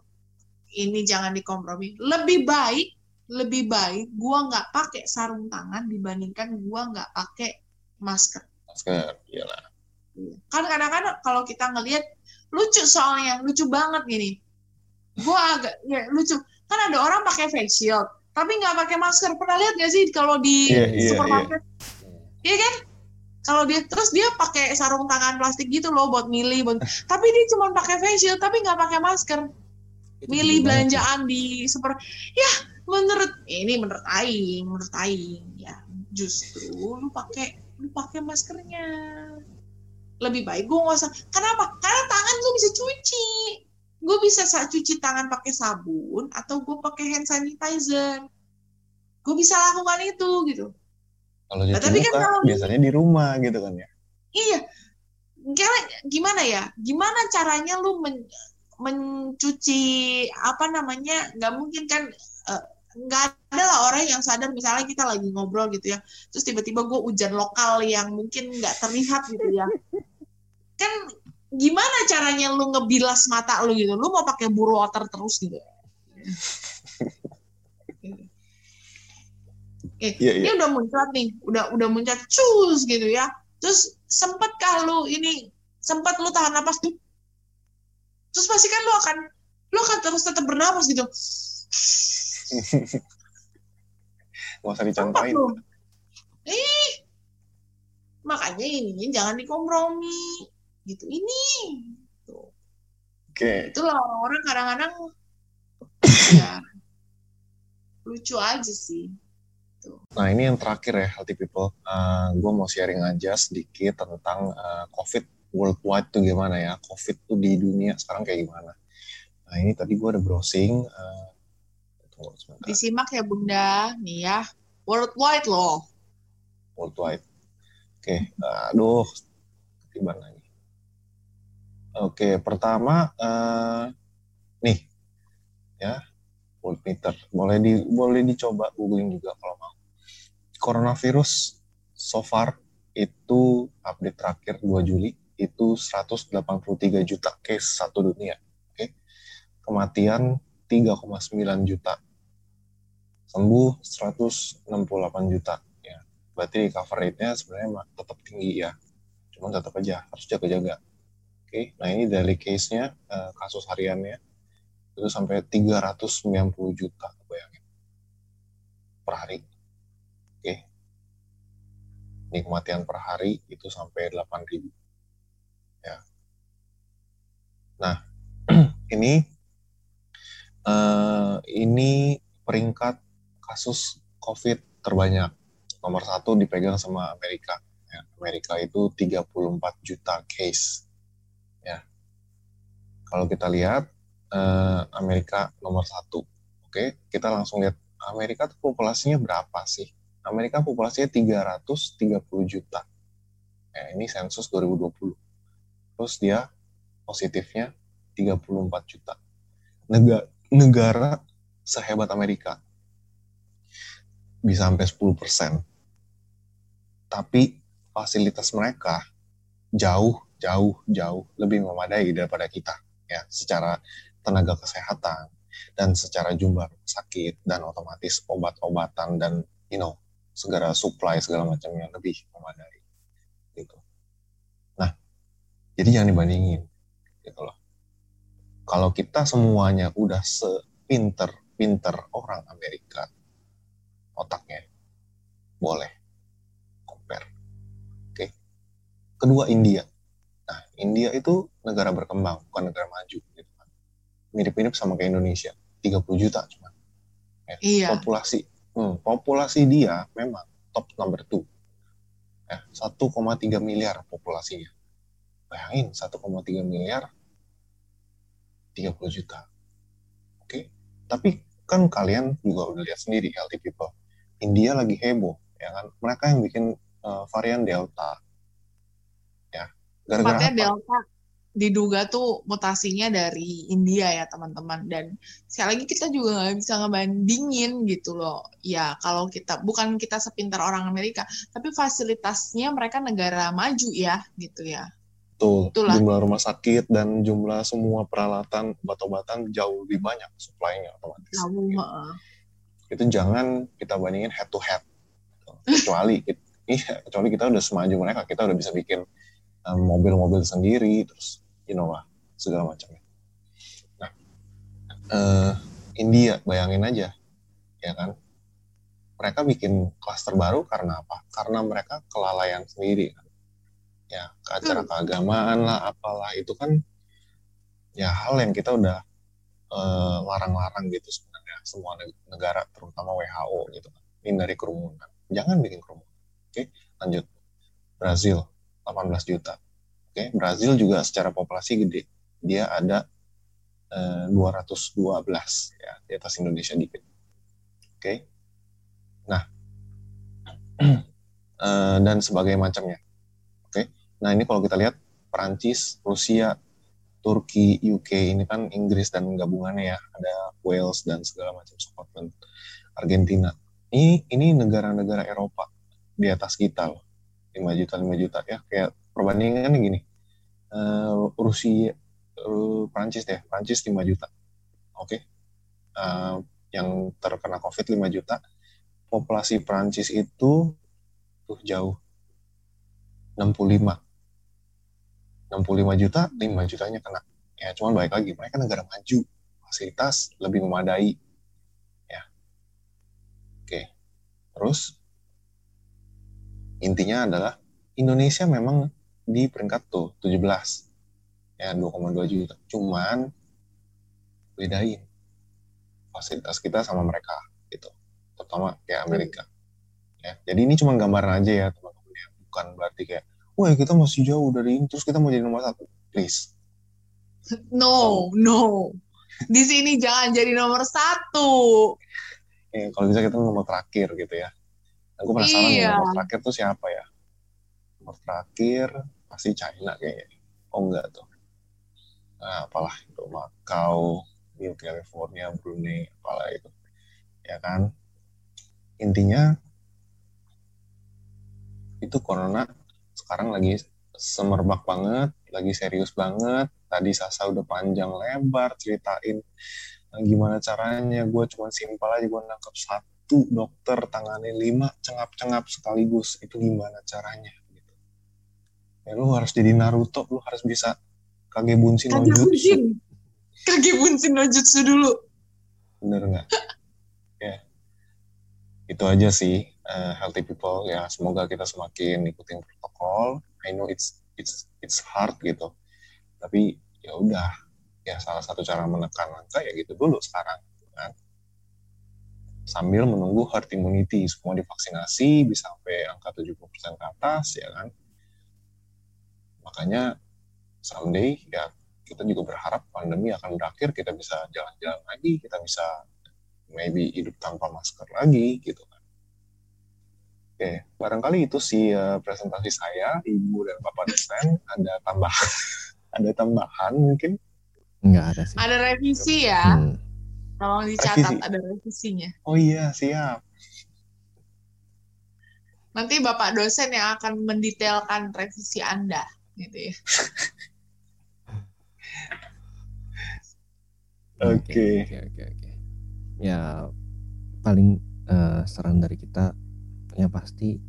A: ini jangan dikompromi. Lebih baik lebih baik gue nggak pakai sarung tangan dibandingkan gue nggak pakai masker.
B: Masker iyalah
A: kan kadang-kadang kalau kita ngelihat lucu soalnya lucu banget gini. Gue agak ya lucu. Kan ada orang pakai face shield tapi nggak pakai masker. Pernah lihat gak sih kalau di yeah, yeah, supermarket? Iya yeah. kan? Kalau dia terus dia pakai sarung tangan plastik gitu loh buat milih buat tapi dia cuma pakai face shield tapi nggak pakai masker. Milih belanjaan di super ya menurut ini menurut aing menurut aing ya. Justru lu pakai lu pakai maskernya lebih baik gue nggak usah kenapa karena tangan gue bisa cuci gue bisa cuci tangan pakai sabun atau gue pakai hand sanitizer gue bisa lakukan itu gitu
B: kalau nah, tapi kan kalau biasanya di rumah gitu kan ya.
A: Iya. Gimana, gimana ya? Gimana caranya lu men, mencuci apa namanya? Gak mungkin kan uh, nggak ada lah orang yang sadar misalnya kita lagi ngobrol gitu ya terus tiba-tiba gue hujan lokal yang mungkin nggak terlihat gitu ya kan gimana caranya lu ngebilas mata lu gitu lu mau pakai buru water terus gitu Oke, yeah, yeah. ini udah muncrat nih, udah udah muncrat cus gitu ya. Terus sempet kalau ini sempat lu tahan napas tuh. Terus pasti kan lu akan lu akan terus tetap bernapas gitu.
B: Gak usah dicontohin.
A: Eh, makanya ini jangan dikompromi gitu ini. Tuh.
B: Oke. Okay.
A: Itulah orang-orang kadang-kadang ya lucu aja sih
B: gitu. Nah ini yang terakhir ya healthy people, uh, eh, gue mau sharing aja sedikit tentang uh, COVID worldwide tuh gimana ya, COVID tuh di dunia sekarang kayak gimana. Nah ini tadi gue ada browsing. Uh,
A: Disimak ya bunda, nih ya, worldwide loh.
B: Worldwide. Oke, okay. aduh, ketiban lagi. Oke, okay, pertama uh, nih ya voltmeter. Boleh di boleh dicoba googling juga kalau mau coronavirus so far itu update terakhir 2 Juli itu 183 juta case satu dunia. Oke. Okay? Kematian 3,9 juta. Sembuh 168 juta ya. Berarti recover rate-nya sebenarnya tetap tinggi ya. Cuman tetap aja harus jaga-jaga. Oke. Nah, ini daily case-nya eh, kasus hariannya itu sampai 390 juta bayangin per hari ini kematian per hari itu sampai 8.000. Ya. Nah, ini uh, ini peringkat kasus COVID terbanyak. Nomor satu dipegang sama Amerika. Ya, Amerika itu 34 juta case. Ya. Kalau kita lihat uh, Amerika nomor satu. Oke, kita langsung lihat Amerika tuh populasinya berapa sih? Amerika populasinya 330 juta. Ya, ini sensus 2020. Terus dia positifnya 34 juta. Negara, negara sehebat Amerika bisa sampai 10 persen. Tapi fasilitas mereka jauh, jauh, jauh lebih memadai daripada kita. ya Secara tenaga kesehatan, dan secara jumlah sakit, dan otomatis obat-obatan, dan you know segala supply segala macamnya lebih memadai gitu nah jadi jangan dibandingin gitu loh kalau kita semuanya udah sepinter pinter orang Amerika otaknya boleh compare oke okay. kedua India nah India itu negara berkembang bukan negara maju gitu kan mirip-mirip sama kayak Indonesia 30 juta cuma ya. iya. populasi Hmm, populasi dia memang top number two. Ya, 1,3 miliar populasinya. Bayangin 1,3 miliar 30 juta. Oke. Okay? Tapi kan kalian juga udah lihat sendiri healthy people. India lagi heboh, ya kan? Mereka yang bikin uh, varian Delta. Ya. Gara-gara apa?
A: Delta. diduga tuh mutasinya dari India ya teman-teman dan sekali lagi kita juga nggak bisa ngebandingin gitu loh ya kalau kita bukan kita sepintar orang Amerika tapi fasilitasnya mereka negara maju ya gitu ya
B: Tuh,
A: Itulah.
B: jumlah rumah sakit dan jumlah semua peralatan obat-obatan jauh lebih banyak supply-nya otomatis. Gitu. Itu jangan kita bandingin head to head. Kecuali kita, iya, kecuali kita udah semaju mereka, kita udah bisa bikin um, mobil-mobil sendiri, terus you know lah segala macamnya. Nah, eh, India bayangin aja, ya kan? Mereka bikin klaster baru karena apa? Karena mereka kelalaian sendiri kan. Ya, ke acara keagamaan lah, apalah itu kan ya hal yang kita udah eh, larang-larang gitu sebenarnya semua neg- negara terutama WHO gitu kan hindari kerumunan. Jangan bikin kerumunan oke? Lanjut. Brazil 18 juta oke? Brazil juga secara populasi gede dia ada eh, 212 ya di atas Indonesia dikit oke? Nah eh, dan sebagai macamnya nah ini kalau kita lihat Perancis Rusia Turki, UK ini kan Inggris dan gabungannya ya, ada Wales dan segala macam Scotland, Argentina. Ini ini negara-negara Eropa di atas kita loh, 5 juta 5 juta ya kayak perbandingan gini. Eh, Rusia eh, Prancis deh, Prancis 5 juta. Oke. Eh, yang terkena Covid 5 juta. Populasi Prancis itu tuh jauh 65 65 juta, 5 jutanya kena. Ya, cuman baik lagi, mereka negara maju, fasilitas lebih memadai. Ya. Oke. Terus, intinya adalah Indonesia memang di peringkat tuh 17. Ya, 2,2 juta. Cuman, bedain fasilitas kita sama mereka, gitu. Terutama kayak Amerika. Ya, jadi ini cuma gambaran aja ya, teman-teman. ya. Bukan berarti kayak, wah kita masih jauh dari ini, terus kita mau jadi nomor satu. Please.
A: no no di sini jangan jadi nomor satu
B: Eh, kalau bisa kita nomor terakhir gitu ya. Aku penasaran
A: Iya.
B: nomor terakhir tuh siapa ya? Nomor terakhir pasti China kayaknya. Oh enggak tuh. Nah, apalah itu Macau, New California, Brunei, apalah itu. Ya kan? Intinya itu corona sekarang lagi semerbak banget, lagi serius banget. Tadi Sasa udah panjang lebar ceritain Nah, gimana caranya? Gue cuma simpel aja gue nangkep satu dokter tangani lima cengap-cengap sekaligus. Itu gimana caranya? Gitu. Ya lu harus jadi Naruto lu harus bisa kage bunsin no
A: kage
B: jutsu.
A: Bunsin kage bunsin no jutsu dulu.
B: Bener nggak? Ya. Itu aja sih eh, healthy people ya. Semoga kita semakin ikutin protokol. I know it's it's it's hard gitu. Tapi ya udah. Ya salah satu cara menekan angka ya gitu dulu sekarang kan. Sambil menunggu herd immunity semua divaksinasi bisa sampai angka 70% ke atas ya kan. Makanya someday ya kita juga berharap pandemi akan berakhir kita bisa jalan-jalan lagi kita bisa maybe hidup tanpa masker lagi gitu kan oke barangkali itu sih eh, presentasi saya ibu dan bapak dosen ada tambahan ada tambahan mungkin
C: Enggak ada sih.
A: ada revisi ya
C: Hmm.
A: tolong dicatat
B: Revisi.
A: ada revisinya
B: oh iya siap
A: nanti bapak dosen yang akan mendetailkan revisi anda gitu ya
B: Oke.
C: Oke oke oke. Ya paling eh, saran dari kita yang pasti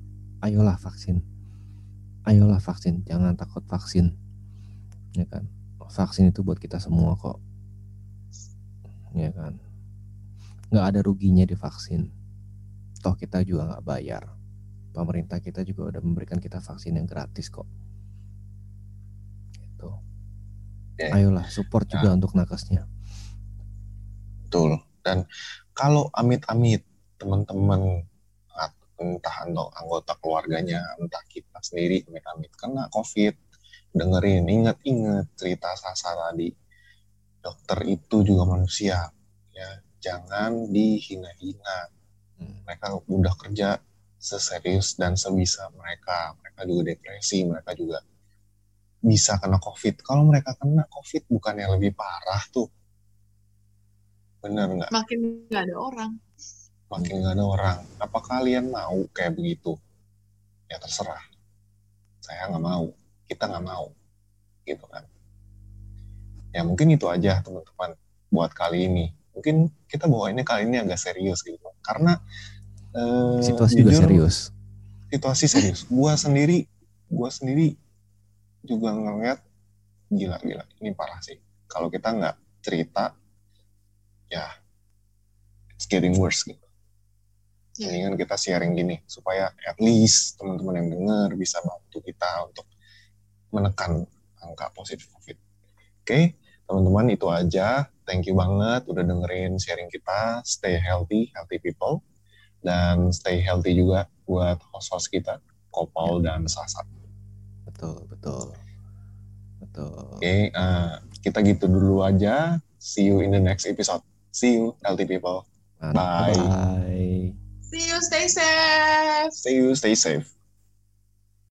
C: ayolah vaksin. Ayolah vaksin, jangan takut vaksin. Ya kan? Vaksin itu buat kita semua kok. Ya kan? Nggak ada ruginya divaksin. Toh kita juga nggak bayar. Pemerintah kita juga udah memberikan kita vaksin yang gratis kok.
B: Oke.
C: Ayolah support juga untuk nakesnya.
B: Betul. Dan kalau amit-amit teman-teman entah anggota keluarganya, entah kita sendiri amit-amit kena COVID, dengerin, ingat-ingat cerita Sasa tadi. Dokter itu juga manusia, ya. Jangan dihina-hina.
C: Hmm.
B: Mereka udah kerja seserius dan sebisa mereka. Mereka juga depresi, mereka juga bisa kena COVID. Kalau mereka kena COVID bukannya lebih parah tuh. Bener nggak?
A: Makin nggak ada orang.
B: Makin nggak ada orang. Apa kalian mau kayak begitu? Ya terserah. Saya nggak mau. Kita nggak mau. Gitu kan. Ya mungkin itu aja teman-teman buat kali ini. Mungkin kita bawa ini kali ini agak serius gitu. Karena eh,
C: Situasi juga
B: jujur,
C: serius.
B: situasi serius. Gua sendiri, gua sendiri juga ngeliat gila gila ini parah sih. Kalau kita nggak cerita, ya it's getting worse gitu.
A: Ya.
B: Mendingan kita sharing gini supaya at least teman-teman yang dengar bisa bantu kita untuk menekan angka positif COVID. Oke, teman-teman itu aja. Thank you banget udah dengerin sharing kita. Stay healthy, healthy people. Dan stay healthy juga buat host-host kita, Kopal dan Sasa.
C: Betul, betul. Betul.
B: Oke, eh, kita gitu dulu aja. See you in the next episode. See you, healthy people. Bye.
C: Bye.
A: See you, stay safe.
B: See you, stay safe.